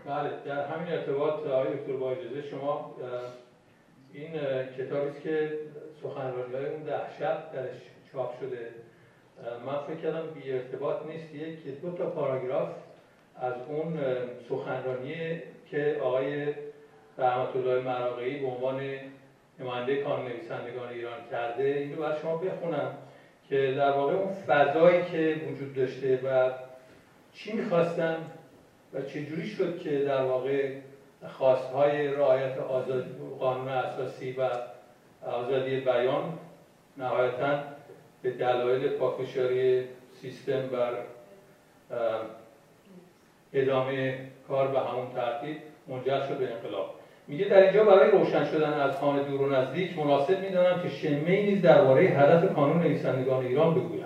بله در همین ارتباط آقای دکتر با اجازه شما این کتابی که سخنرانی های اون شب درش چاپ شده. من فکر کردم بی ارتباط نیست یک دو تا پاراگراف از اون سخنرانی که آقای رحمت الله مراقعی به عنوان نماینده کانون نویسندگان ایران کرده. اینو باید شما بخونم که در واقع اون فضایی که وجود داشته و چی می‌خواستن و چجوری شد که در واقع خواستهای رعایت آزاد قانون اساسی و آزادی بیان نهایتا به دلایل پافشاری سیستم بر ادامه کار به همون ترتیب منجر شد به انقلاب. میگه در اینجا برای روشن شدن از خانه دور و نزدیک مناسب می‌دانم که شمه نیز درباره هدف کانون نویسندگان ایران بگویم.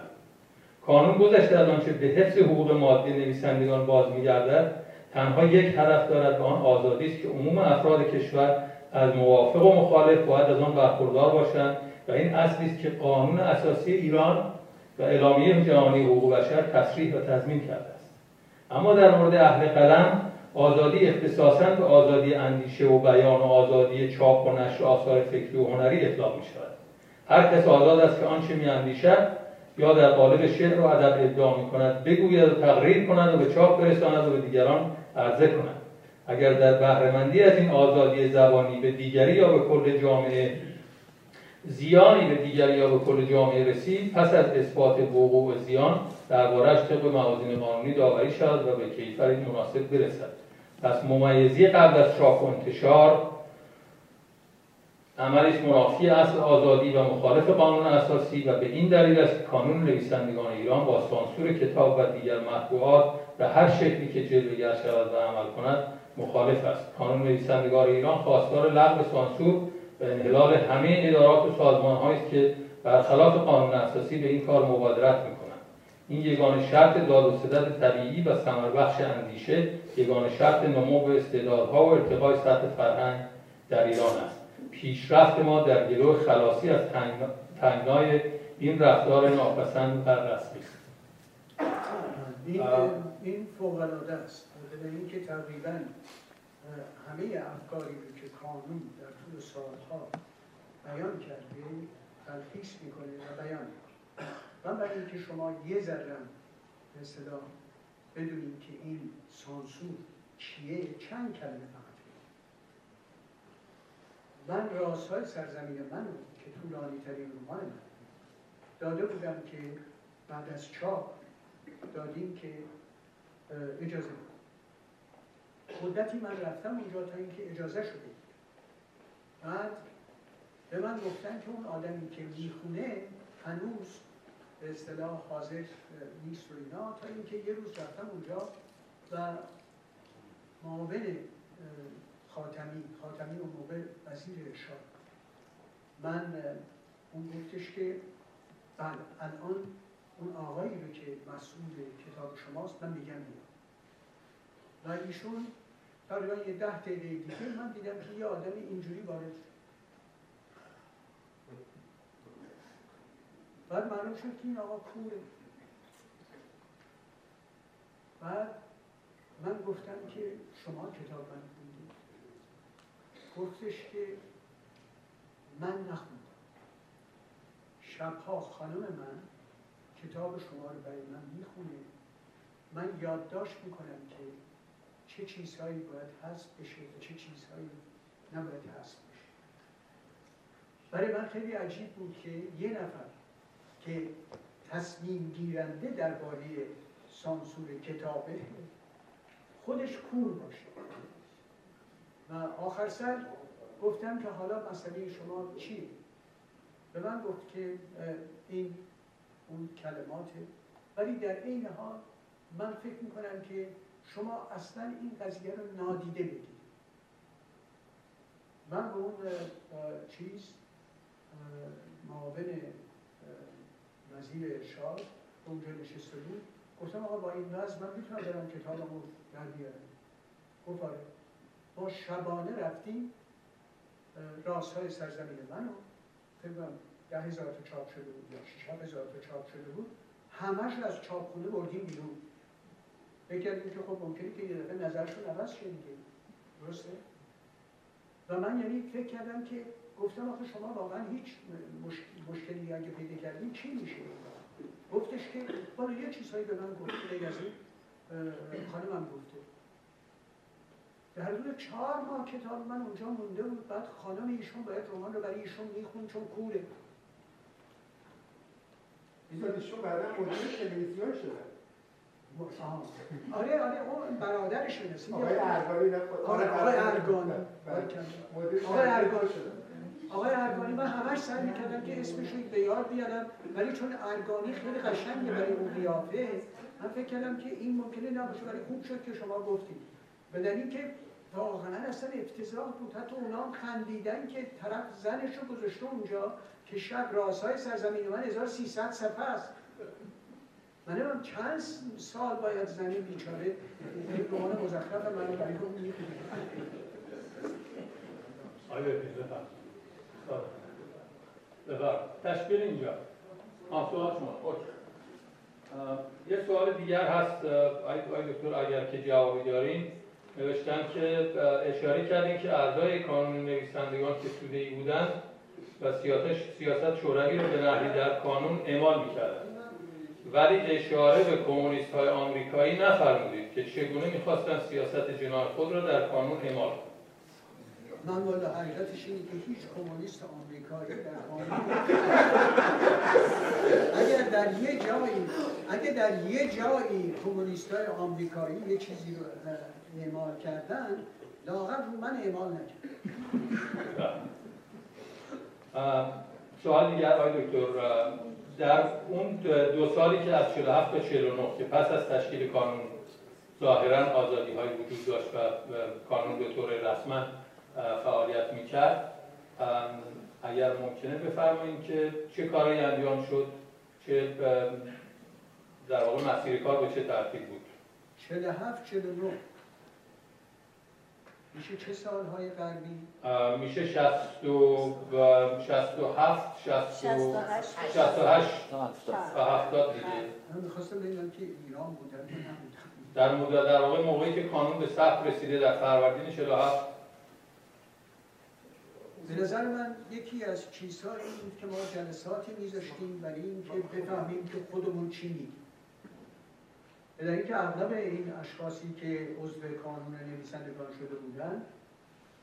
کانون گذشته از آنچه به حفظ حقوق مادی نویسندگان باز میگردد تنها یک هدف دارد و آن آزادی است که عموم افراد کشور از موافق و مخالف باید از آن برخوردار باشند و این اصلی است که قانون اساسی ایران و اعلامیه جهانی حقوق بشر تصریح و تضمین کرده است. اما در مورد اهل قلم آزادی اختصاصا به آزادی اندیشه و بیان و آزادی چاپ و نشر آثار فکری و هنری اطلاق می شود هر کس آزاد است که آنچه می اندیشد یا در قالب شعر و ادب ادعا می کند بگوید و تقریر کند و به چاپ برساند و به دیگران عرضه کند. اگر در بهرهمندی از این آزادی زبانی به دیگری یا به کل جامعه زیانی به دیگری یا به کل جامعه رسید پس از اثبات وقوع زیان دربارهش طبق موازین قانونی داوری شود و به کیفری مناسب برسد. پس ممیزی قبل از چاپ و انتشار عملش منافی اصل آزادی و مخالف قانون اساسی و به این دلیل است که کانون نویسندگان ایران با سانسور کتاب و دیگر مطبوعات به هر شکلی که جلوگر شود و عمل کند مخالف است. کانون نویسندگان ایران خواستار لغو سانسور و انحلال همه ادارات و سازمان است که برخلاف قانون اساسی به این کار مبادرت می‌کنند. این یگان شرط داد و ستد طبیعی و بخش اندیشه یگان شرط نمو و استعدادها و ارتقای سطح فرهنگ در ایران است. پیشرفت ما در گلو خلاصی از تنگنای این رفتار ناپسند بر رسمی است. این, این فوق است. به اینکه تقریبا همه افکاری که کانون در طول سالها بیان کرده تلخیص می‌کنه و بیان من برای اینکه شما یه ذرم به اصطلاح بدونید که این سانسور چیه چند کلمه فقط؟ من رازهای سرزمین من که طولانی ترین رمان من داده بودم که بعد از چاپ دادیم که اجازه بود مدتی من رفتم اونجا تا اینکه اجازه شده بعد به من گفتن که اون آدمی که می‌خونه هنوز به اصطلاح حاضر نیست و اینا تا اینکه یه روز رفتم اونجا و معاون خاتمی خاتمی اون موقع وزیر ارشاد. من اون گفتش که بله الان اون آقایی رو که مسئول کتاب شماست من میگم میاد و ایشون تقریبا یه ده دقیقه دیگه من دیدم که یه آدم اینجوری وارد بعد معلوم شد که این آقا کوره. بعد من گفتم که شما کتاب من خوندید. گفتش که من نخوندم. شبها خانم من کتاب شما رو برای من می‌خونه. من یادداشت می‌کنم که چه چیزهایی باید حذف بشه و چه چیزهایی نباید حذف بشه. برای من خیلی عجیب بود که یه نفر که تصمیم گیرنده درباره سانسور کتابه خودش کور باشه. و آخر سر گفتم که حالا مسئله شما چی؟ به من گفت که این اون کلماته ولی در عین حال من فکر می‌کنم که شما اصلا این قضیه رو نادیده بگیرید من به اون چیز معاون وزیر ارشاد اونجا نشسته بود. گفتم آقا با این وضع من می‌تونم برم کتابمو در بیارم. گفت آره. ما شبانه رفتیم رازهای سرزمین منو. فکر ده هزار تا چاپ شده بود یا شیش هزار تا چاپ شده بود. همش از چاپخونه بردیم بیرون. بکردیم که خب ممکنه که یه دفعه نظرشون عوض شه دیگه. درسته؟ و من یعنی فکر کردم که گفتم آخه شما واقعا هیچ مشکلی اگه پیدا کردیم چی میشه گفتش که بالا یه چیزهایی به من گفته از این خانمم گفته. در حدود چهار ماه کتاب من اونجا مونده بود بعد خانم ایشون باید رمان رو برای ایشون میخون چون کوره. ایشون بعدا مدیر تلویزیون شده. آه. آره آره اون برادرشونه آقای ارگانی خود- آقای ارگانی. آقای ارگانی. آقای ارگانی من همش سعی می‌کردم که اسمش رو به یاد بیارم ولی چون ارگانی خیلی قشنگه برای اون قیافه من فکر کردم که این ممکنه نباشه ولی خوب شد که شما گفتید. به دلیل که واقعا اصلا افتضاح بود. حتی اونا هم خندیدن که طرف زنش رو گذاشته اونجا که شب رازهای سرزمین من 1300 صفحه است. من نمی‌دونم چند سال باید زنی بیچاره؟ این رمان مزخرف من می‌خونه. آیا بفرم بفرم تشکیل اینجا. آه سوال شما. اوکی. یه سوال دیگر هست. آی دکتر اگر که جوابی دارین نوشتن که اشاره کردین که اعضای کانون نویسندگان که توده ای بودن و سیاست سیاست شوروی رو به نحوی در کانون اعمال می‌کردن. ولی اشاره به کمونیست های آمریکایی نفرمودید که چگونه می‌خواستن سیاست جناح خود را در کانون اعمال کنند. من والا حقیقتش اینه که هیچ کمونیست آمریکایی در (laughs) اگر در یه جایی اگر در یه جایی کمونیست های آمریکایی یه چیزی رو اعمال کردن لاغر رو من اعمال نکرد سوال دیگر آقای دکتر در اون دو سالی که از 47 تا 49 که پس از تشکیل کانون ظاهرا آزادی های وجود داشت و کانون به طور رسما فعالیت می‌کرد. اگر ممکنه بفرمایید که چه کارایی انجام شد چه در واقع مسیر کار به چه ترتیب بود؟ 47 49 میشه چه سالهای غربی؟ اه، میشه 60 و 67 60 68 68 هفتاد. و 70 دیگه. من می‌خواستم ببینم که ایران بودن در مدت در واقع موقعی که کانون به ثبت رسیده در فروردین 47 به نظر من یکی از چیزها این که ما جلساتی میذاشتیم برای اینکه بفهمیم که خودمون چی میگیم. به دلیل اینکه اغلب این اشخاصی که عضو کانون نویسندگان شده بودن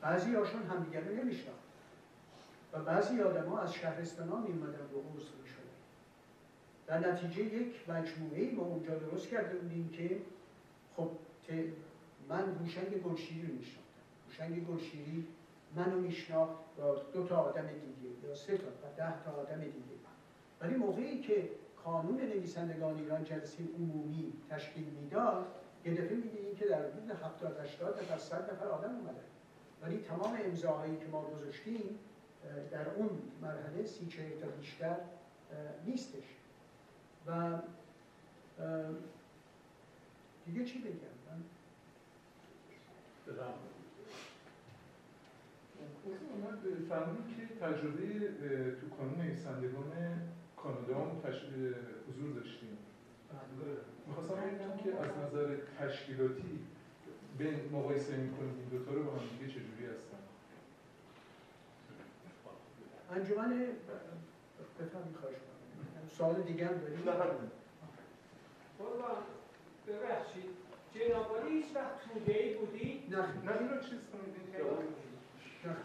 بعضی هاشون همدیگر رو نمیشناخت و بعضی آدم ها از شهرستان ها میومدن و عضو می‌شدن. در نتیجه یک مجموعه ای ما اونجا درست کرده بودیم که خب من هوشنگ گلشیری رو میشناختم هوشنگ گلشیری منو میشناخت با دو تا آدم دیگه یا سه تا و ده تا آدم دیگه. ولی موقعی که کانون نویسندگان ایران جلسه عمومی تشکیل می‌داد یه دفعه می‌دیدیم که در حدود 70 80 نفر 100 نفر آدم اومدن. ولی تمام امضاهایی که ما گذاشتیم در اون مرحله سی چهل تا بیشتر نیستش. و دیگه چی بگم؟ من من فهمیدم که تجربه تو کانون نویسندگان کانادا هم حضور داشتیم. می‌خواستم ببینم که از نظر تشکیلاتی به مقایسه می‌کنید این دوتا رو با هم دیگه چجوری هستن؟ انجمن بفرمایید خواهش کنم سوال دیگه هم همین. قربان ببخشید. جنابالی هیچ وقت توده ای بودی؟ نه. نه این رو چیز کنید این که- نه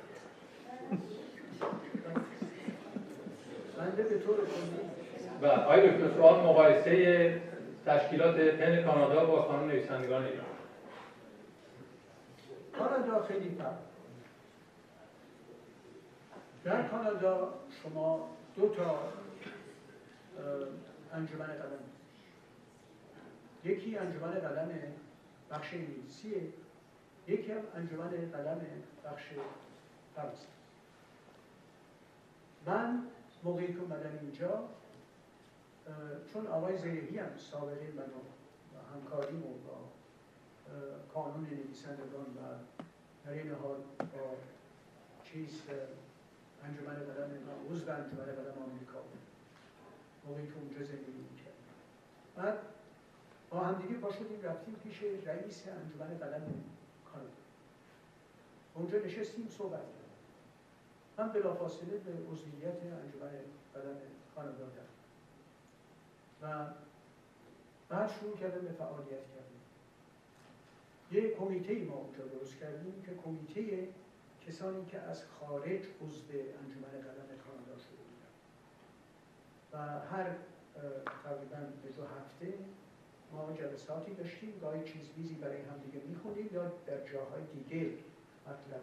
بنده به طور کلی و آقای دکتر سوال مقایسه تشکیلات پن کانادا با کانون نویسندگان ایران. کانادا خیلی فرق در کانادا شما دو تا انجمن قلم. یکی انجمن قلم بخش انگلیسیه یکی هم انجمن قلم بخش فرانسه. من موقعی که اومدم اینجا چون آقای زیهی هم سابقه منو و همکاری با اه، کانون نویسندگان و در این حال با چیز انجمن قلم و عضو انجمن قلم آمریکا بود. موقعی که اونجا زندگی می‌کرد. بعد با همدیگه پا شدیم رفتیم پیش رئیس انجمن قلم کانادا. اونجا نشستیم صحبت کردیم. من بلافاصله به عضویت انجمن قلم کانادا رفتم. و بعد شروع کردم به فعالیت کردن. یه کمیته ما اونجا درست کردیم که کمیته کسانی که از خارج عضو انجمن قلم کانادا شده بودن. و هر تقریبا به دو هفته ما جلساتی داشتیم گاهی چیز بیزی برای هم دیگه می‌خونیم یا در جاهای دیگه مطلب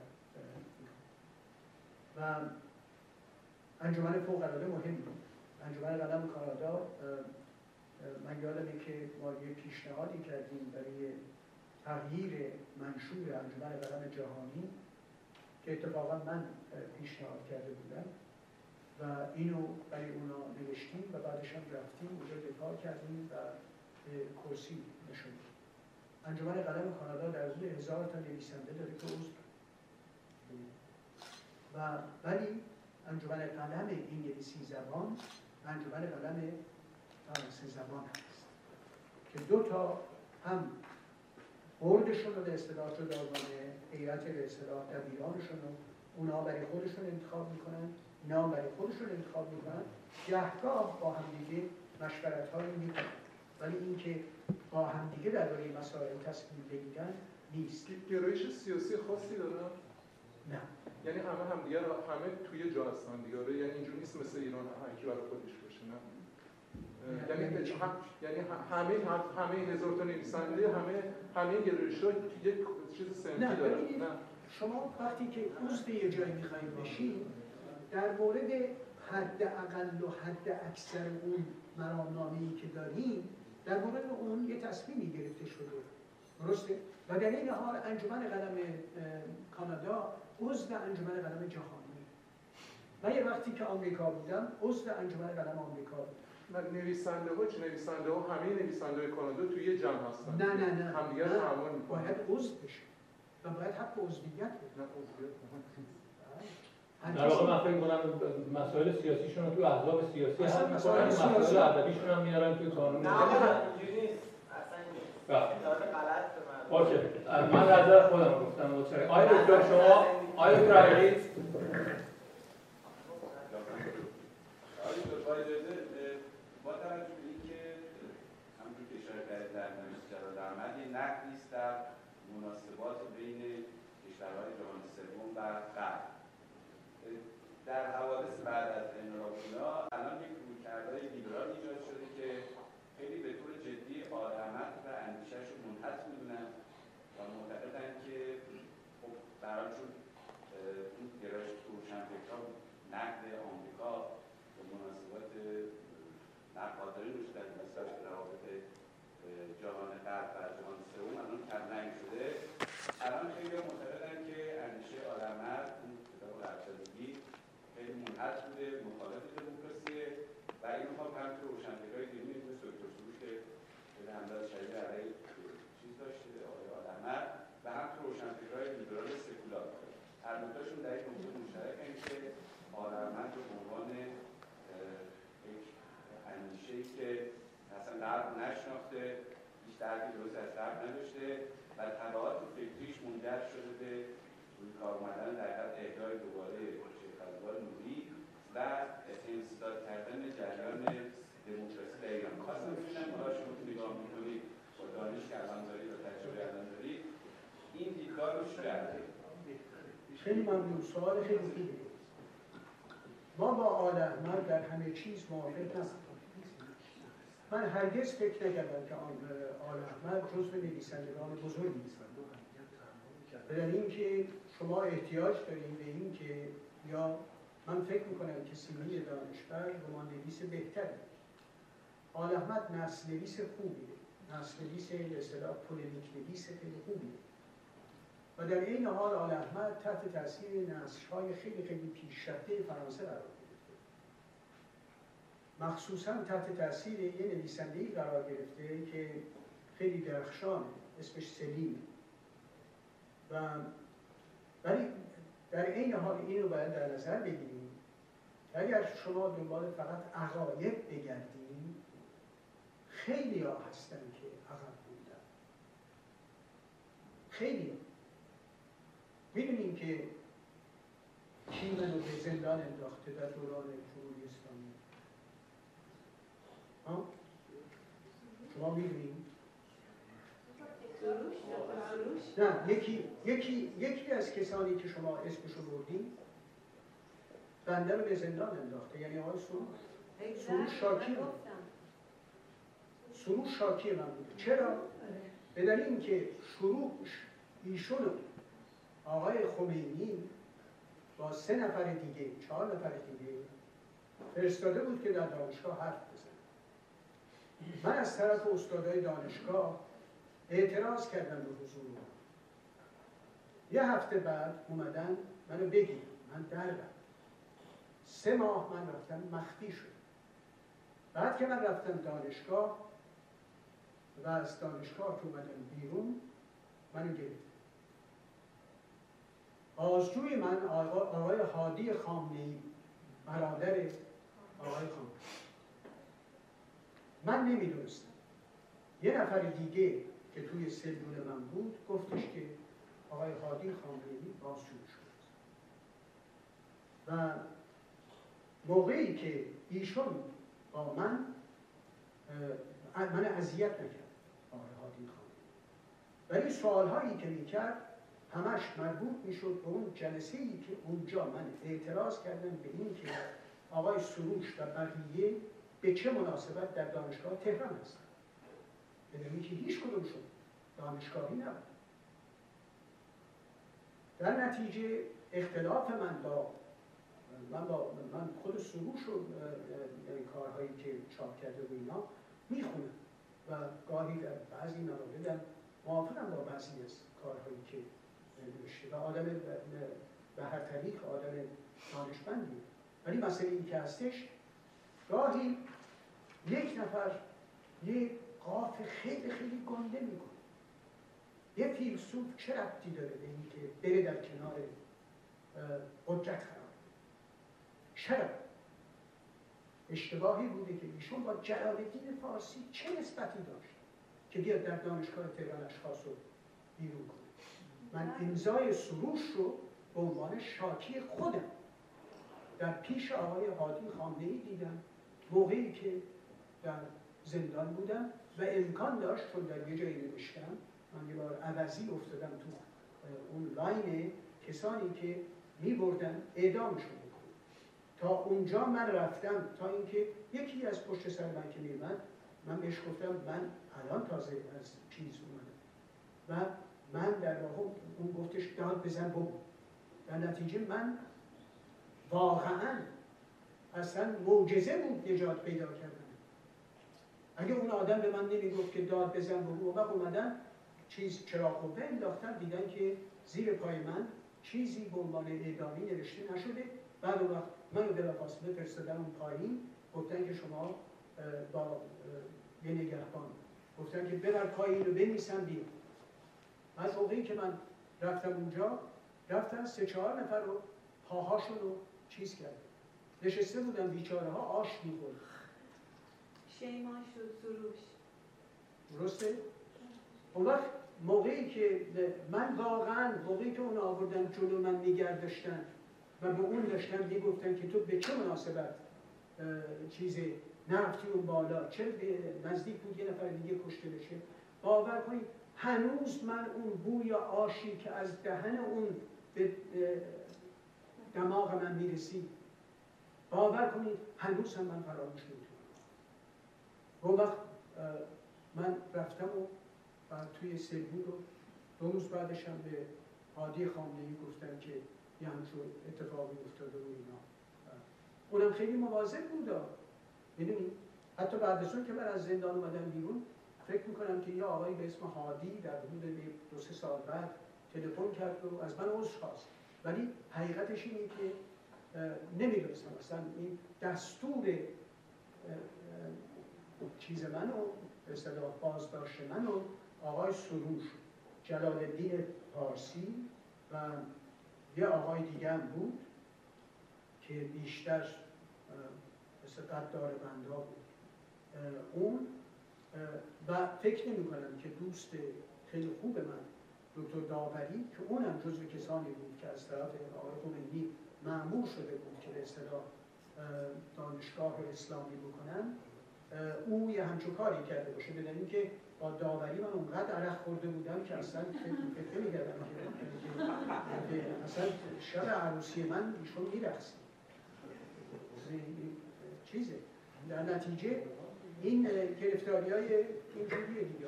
و انجمن فوق العاده مهم بود. انجمن قلم کانادا من یادمه که ما یه پیشنهادی کردیم برای تغییر منشور انجمن قلم جهانی که اتفاقا من پیشنهاد کرده بودم و اینو برای اونا نوشتیم و بعدش هم رفتیم اونجا دفاع کردیم و به کرسی نشوندیم انجمن قلم کانادا در حدود هزار تا نویسنده داره که عضو و ولی انجمن قلم انگلیسی زبان انجمن قلم فرانسه زبان هست که دو تا هم بردشون رو به اصطلاح جداگانه حیرت به اصطلاح دبیرانشون رو اونا برای خودشون انتخاب می‌کنن اینا برای خودشون انتخاب می‌کنن. گهگاه با همدیگه مشورت هایی می‌کنن. ولی اینکه با همدیگه درباره مسائل تصمیم بگیرن نیست. گرایش سیاسی خاصی دارن؟ نه. یعنی همه همدیگه رو همه توی جا هستن دیگه آره، یعنی اینجوری نیست مثل ایران هر برای خودش باشه نه. یعنی هم یعنی همه همه هزار تا نویسنده همه همه گرایش ها یک چیز سنفی دارن نه. شما وقتی که عضو یه جایی می‌خواید بشین در مورد حد اقل و حد اکثر اون مرامنامه که داریم در مورد اون یه تصمیمی گرفته شده. درسته؟ و در این حال انجمن قلم کانادا عضو انجمن قلم جهانی. من یه وقتی که آمریکا بودم عضو انجمن قلم آمریکا بودم نویسنده ها چه نویسنده ها همه نویسنده های کانادا توی یه جمع هستن. نه نه نه. همدیگه رو همون باید عضو بشه. و باید حق عضویت نه عضویت در واقع من فکر کنم مسائل سیاسیشون رو تو احزاب سیاسی هم مسائل می‌کنن سیاسی- مسائل ادبیشون هم میارن توی قانون نه اینجوری نیست. اصلا نیست. بله. غلط به من. اوکی. من نظر خودم گفتم آیا دکتر شما آیا دکتر علی آقای دکتر با اجازه با توجه به اینکه همونجور که اشاره کردید در نوشت جلال احمد یه نقدی است در مناسبات بین کشورهای جهان سوم و غرب در حوادث بعد از انقلاب الان یک رویکردهای لیبرال ایجاد شده که خیلی به طور جدی احمد و اندیشهش رو منحط می‌دونن و معتقدن که خب برای چون این گرایش روشنفکرها نقد آمریکا به مناسبات نقادانه روش در نسبت به روابط جهان غرب و جهان سوم الان کمرنگ شده. الان خیلی معتقدن که آدمر اون کتاب غربزدگی خیلی منحط بوده مخالف دموکراسیه و این می‌خوام هم تو روشنفکرهای دینی مثل دکتر سروش که به همداد شدید علیه چیز داشته آقای آدمر و هم تو روشنفکرهای لیبرال سکولار. هر دوتاشون در یک موضوع مشترکن که آدمر به عنوان یک اندیشه که اصلا غرب نشناخته هیچ درکی درست از غرب نداشته و تبعات فکریش منجر شده به روی کار اومدن در حقیقت اهدای دوباره شیخ ازوار نوری و انسداد کردن جریان دموکراسی در ایران. خواستم ببینم حالا شما که نگاه می‌کنید با دانش که الان دارید و تجربه الان دارید این دیدگاه رو چی خیلی ممنون. سوال خیلی خوبه ما با آل احمد در همه چیز موافق هستیم من هرگز فکر نکردم که آن آل احمد جزو نویسندگان بزرگی است در اینکه شما احتیاج داریم به اینکه یا من فکر می‌کنم که سیمین دانشور رمان نویس بهتره. آل احمد نسل نویس خوبیه. نسل نویس اصطلاح پولمیک نویس خیلی خوبیه. و در این حال آل احمد تحت تاثیر نسل‌های خیلی خیلی پیشرفته فرانسه قرار گرفته. مخصوصا تحت تاثیر یه نویسنده‌ای قرار گرفته که خیلی درخشانه اسمش سلیم. و ولی در این حال این رو باید در نظر بگیریم. اگر شما دنبال فقط عقاید بگردیم خیلی ها هستن که عقب بودن. خیلی ها. می‌دونیم که کی منو به زندان انداخته در دوران جمهوری اسلامی ها؟ شما می‌دونیم نه یکی یکی یکی از کسانی که شما اسمشو بردید بنده رو به زندان انداخته یعنی آقای سروش سروش شاکی بود سروش شاکی من بوده چرا؟ به دلیل اینکه شروعش ایشون آقای خمینی با سه نفر دیگه چهار نفر دیگه فرستاده بود که در دانشگاه حرف بزنه. من از طرف استادای دانشگاه اعتراض کردم به حضور. یه هفته بعد اومدن منو بگیر من دردم. سه ماه من رفتم مخفی شد بعد که من رفتم دانشگاه و از دانشگاه که اومدم بیرون منو گرفت آزجوی من آقا- آقای حادی خامنه‌ای برادر آقای خامنه‌ای. من نمی‌دونستم. یه نفر دیگه که توی سلول من بود گفتش که آقای حادی خامنه‌ای بازجوی شد. و موقعی که ایشون با من من اذیت نکرد آقای خامنه‌ای. ولی سوالهایی که می‌کرد همش مربوط می‌شد به اون جلسه ای که اونجا من اعتراض کردم به این که آقای سروش و بقیه به چه مناسبت در دانشگاه تهران هستن دلیل که هیچ کدومشون دانشگاهی نبود. در نتیجه اختلاف من با من با من خود سروش و یعنی کارهایی که چاپ کرده و اینا می‌خونم. و گاهی در بعضی مواردم موافقم با بعضی از کارهایی که نوشته. و آدم به- هر طریق آدم دانشمندی ولی مسئله این که هستش گاهی یک نفر یک قاف خیلی خیلی گنده می‌کنه. یه فیلسوف چه ربطی داره به اینکه بره در کنار قدرت قرار؟ چرا؟ اشتباهی بوده که ایشون با جلال الدین فارسی چه نسبتی داشت که بیاد در دانشگاه تهران اشخاص رو بیرون کنه؟ من امضای سروش رو به عنوان شاکی خودم در پیش آقای حادی خامنه ای دیدم موقعی که در زندان بودم و امکان داشت چون در یه جایی نوشتم من یه بار عوضی افتادم تو اون لاین کسانی که می بردن اعدامشون بکنن تا اونجا من رفتم تا اینکه یکی از پشت سر من که میومد من بهش گفتم من الان تازه از چیز اومدم. و من در واقع اون گفتش داد بزن بگو در نتیجه من واقعا اصلا معجزه بود نجات پیدا کردن. اگه اون آدم به من نمی‌گفت که داد بزن بگو و اومدن چیز چراغ قوه انداختن دیدن که زیر پای من چیزی به عنوان اعدامی نوشته نشده. بعد اون وقت منو بلافاصله فرستادن اون پایین. گفتن که شما با یه نگهبان. گفتن که ببر پایین رو بنویسن بیرون. از موقعی که من رفتم اونجا رفتن سه چهار نفر رو پاهاشون رو چیز کرد. نشسته بودن بیچاره ها آش می‌خورد. شیمان شد سروش. درسته؟ اون وقت موقعی که من واقعا موقعی که اون آوردن جلو من نگر داشتن و به اون داشتن می‌گفتن که تو به چه مناسبت چیز نرفتی اون بالا؟ چه به نزدیک بود یه نفر دیگه کشته بشه؟ باور کنید هنوز من اون بوی آشی که از دهن اون به دماغ من می‌رسید باور کنید هنوز هم من فراموش نمی‌تونم اون وقت من رفتم و توی سلول رو دو روز بعدش هم به عادی خامنه‌ای گفتم که یه همچون اتفاقی افتاده و اینا. اونم خیلی مواظب بود. می‌دونی؟ حتی بعد از اون که من از زندان اومدم بیرون فکر می‌کنم که یه آقایی به اسم هادی در حدود دو سه سال بعد تلفن کرد و از من عذر خواست. ولی حقیقتش اینه که نمی‌دونستم. اصلا این دستور چیز منو به بازداشت منو آقای سروش جلال الدین پارسی و یه آقای دیگه هم بود که بیشتر مثل قدار بندا بود. اون و فکر نمی کنم که دوست خیلی خوب من دکتر داوری که اونم جزو کسانی بود که از طرف آقای خمینی معمور شده بود که به اصطلاح اه، دانشگاه اسلامی بکنن. او یه همچون کاری کرده باشه. بدن اینکه با داوری من اونقدر عرق خورده بودم که اصلا فکر نمی‌کردم که اصلا شب عروسی من ایشون میرقصید چیزه. در نتیجه این گرفتاری های اینجوریه دیگه.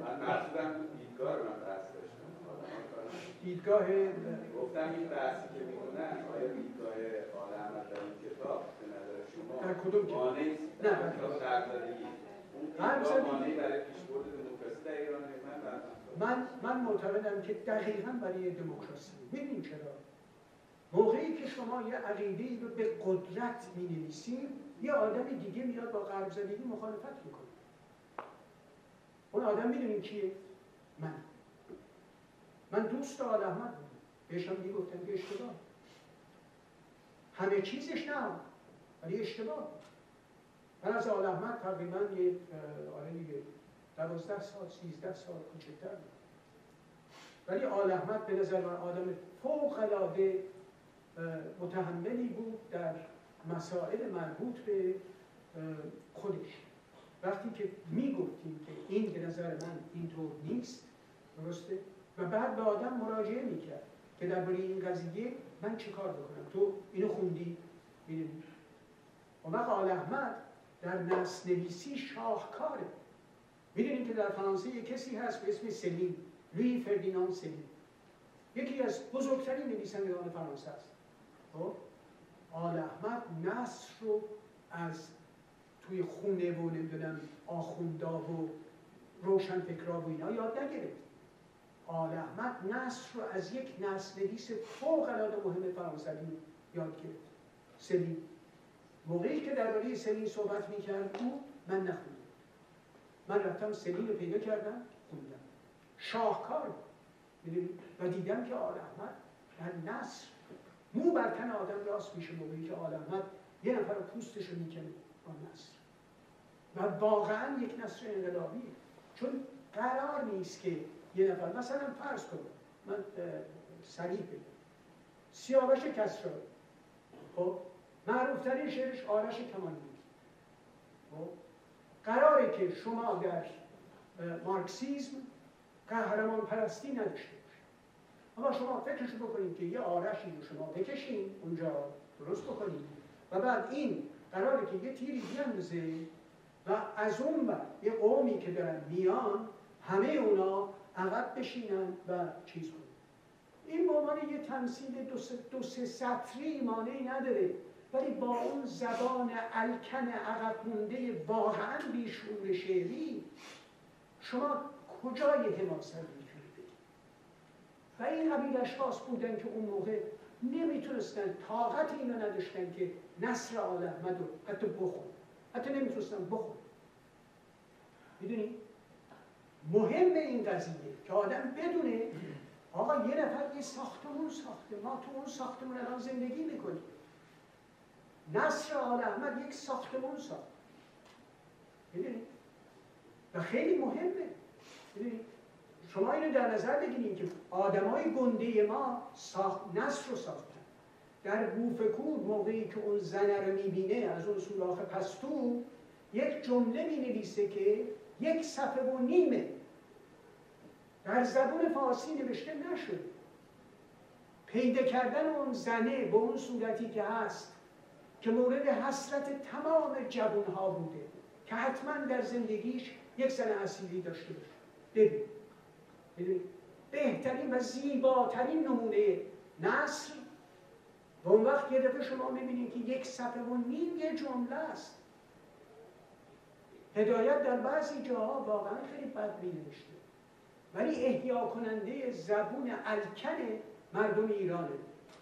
من مقصودم دیدگاه رو من دیدگاه گفتم این بحثی که می‌کنن آیا دیدگاه آل احمد در این کتاب به نظر شما در کدوم کتاب؟ نه، در کتاب شهرداری اون دیدگاه برای پیشبرد دموکراسی در ایران من من من معتقدم که دقیقا برای دموکراسی. ببین چرا؟ موقعی که شما یه عقیده رو به قدرت می نویسیم یه آدم دیگه میاد با غرب زدگی مخالفت می‌کنه. اون آدم می‌دونین کیه؟ من. من دوست آل احمد بودم بهش هم می‌گفتم که اشتباه. همه چیزش نه ولی اشتباه. من از آل احمد تقریبا یه آره دیگه دوازده سال سیزده سال کوچکتر. بود ولی آل احمد به نظر من آدم فوق العاده متحملی بود در مسائل مربوط به خودش. وقتی که می‌گفتیم که این به نظر من اینطور نیست درسته؟ و بعد به آدم مراجعه می‌کرد که درباره این قضیه من چه کار بکنم. تو اینو خوندی؟ می‌دونی. و آل احمد در نسل نویسی شاهکاره. می‌دونیم که در فرانسه یک کسی هست به اسم سلین لوی فردیناند سلین یکی از بزرگترین نویسندگان فرانسه است. خب؟ آل احمد نصر رو از توی خونه و نمی‌دونم آخوندا و روشن فکرا و اینا یاد نگرفت. آل احمد نثر رو از یک نثر نویس فوق العاده مهم فرانسوی یاد گرفت. سلین موقعی که درباره سلین صحبت می‌کرد او من نخوندم. من رفتم سلین رو پیدا کردم خوندم. شاهکار؟ و دیدم که آل احمد در نثر مو بر تن آدم راست میشه موقعی که آل احمد یه نفر پوستش رو می‌کنه با نصر. و واقعا یک نصر انقلابیه چون قرار نیست که یه نفر. مثلا فرض کن من سریع بگم. سیاوش کسرا خب معروفترین شعرش آرش کمانی خب قراره که شما در مارکسیزم قهرمان پرستی نداشته باشید. اما شما فکرشو بکنید که یه آرشی رو شما بکشین اونجا درست بکنید. و بعد این قراره که یه تیری بیاندازه و از اون بر یه قومی که دارن میان همه اونا عقب بشینن و چیز کنن. این به عنوان یه تمثیل دو سه, دو سه سطری مانعی نداره ولی با اون زبان الکن عقب مونده واقعا بیشعور شعری شما کجای حماست می‌تونید بگید و این قبیل اشخاص بودن که اون موقع نمی‌تونستن طاقت اینو نداشتن که نصر آل احمد رو حتی بخون. حتی نمی‌تونستن بخون. می‌دونی؟ مهم این قضیه که آدم بدونه آقا یه نفر یه ساختمون ساخته ما تو اون ساختمون الان زندگی می‌کنیم. نصر آل احمد یک ساختمون ساخت. می‌دونی؟ و خیلی مهمه. شما اینو در نظر بگیرید که آدمای گنده ما ساخت نصر رو ساختن. در بوفکور موقعی که اون زنه رو می‌بینه از اون سوراخ پستو یک جمله می‌نویسه که یک صفحه و نیمه. در زبون فارسی نوشته نشده پیدا کردن اون زنه به اون صورتی که هست که مورد حسرت تمام جوانها بوده که حتما در زندگیش یک زن اصیلی داشته باشه. ببین ببین بهترین و زیباترین نمونه نصر و اون وقت یه دفعه شما می‌بینید که یک صفحه و نیم یه جمله است. هدایت در بعضی جاها واقعا خیلی بد می نوشته ولی احیا کننده زبون الکن مردم ایرانه.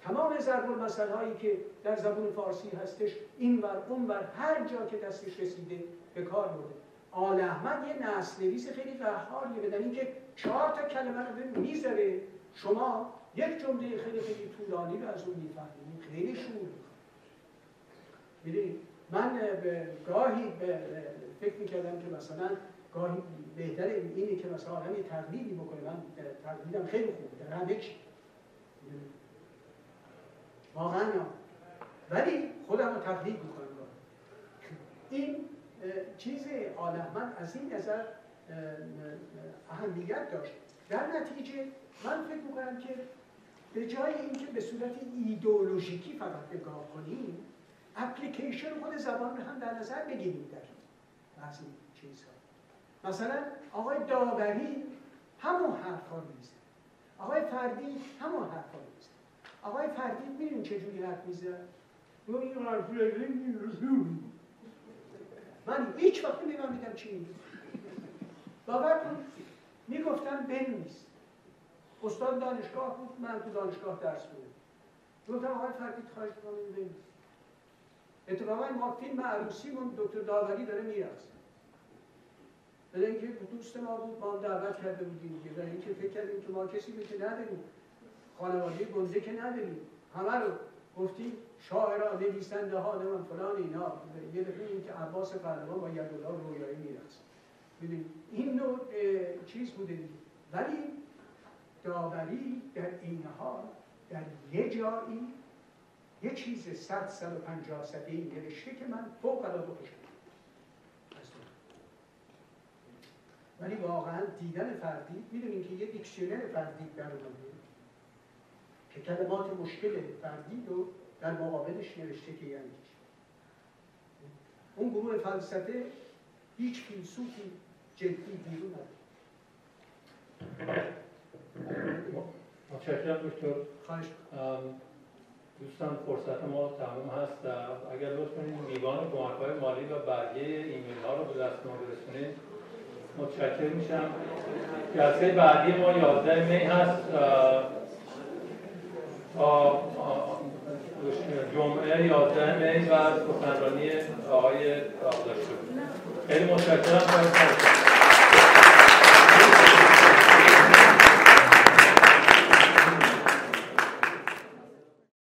تمام ضرب المثل هایی که در زبون فارسی هستش این ور اون ور هر جا که دستش رسیده به کار برده. آل احمد یه نسل نویس خیلی قهاریه بدن اینکه چهار تا کلمه رو می‌ذاره. شما یک جمله خیلی خیلی طولانی رو از اون می‌فهمید. خیلی شور می‌دونید من به گاهی به فکر می‌کردم که مثلا گاهی بهتر اینه که مثلا آدم یه تقلیدی بکنه. من تقلیدم خیلی در همه چی. واقعا ولی خودم رو تقلید می‌کنم. این چیز عالمند از این نظر اهمیت داشت. در نتیجه من فکر می‌کنم که به جای اینکه به صورت ایدئولوژیکی فقط نگاه کنیم اپلیکیشن خود زبان رو هم در نظر بگیریم در بعضی چیزها. مثلا آقای داوری همون حرفا میزن آقای فردی همون حرفا میزن آقای فردی میدون چجوری حرف این حرف من هیچ وقت نمیدم چی میگه. باور کن می‌گفتم بنویس. استاد دانشگاه بود من تو دانشگاه درس بودم گفتم آقای فردی خواهش کنم بنویس. اتفاقا ما فیلم عروسیمون دکتر داوری داره می‌رسه برای اینکه دوست ما بود ما دعوت کرده بودیم که برای اینکه فکر کردیم که ما کسی که نداریم خانواده گنده که نداریم همه رو گفتیم شاعران نویسنده ها من فلان اینا یه دفعه این که عباس پهلوان با یدالله رویایی می‌رسه ببین این نوع چیز بوده ولی داوری در این حال در یه جایی یه چیز صد صد و پنجاه صده این نوشته که من فوق العاده خوشم ولی واقعا دیدن فردی می‌دونین که یه دیکشنر فردی در اومده. که کلمات مشکل فردی رو در مقابلش نوشته که یعنی اون گروه فلسفه هیچ فیلسوفی جدی بیرون متشکرم دکتر. دوستان فرصت ما تمام هست. اگر لطف کنید میوان کمک های مالی و برگه ایمیل ها رو به دست ما برسونید. متشکر میشم. جلسه بعدی ما 11 می هست. جمعه 11 می و سخنرانی آقای آقداشتو خیلی متشکرم.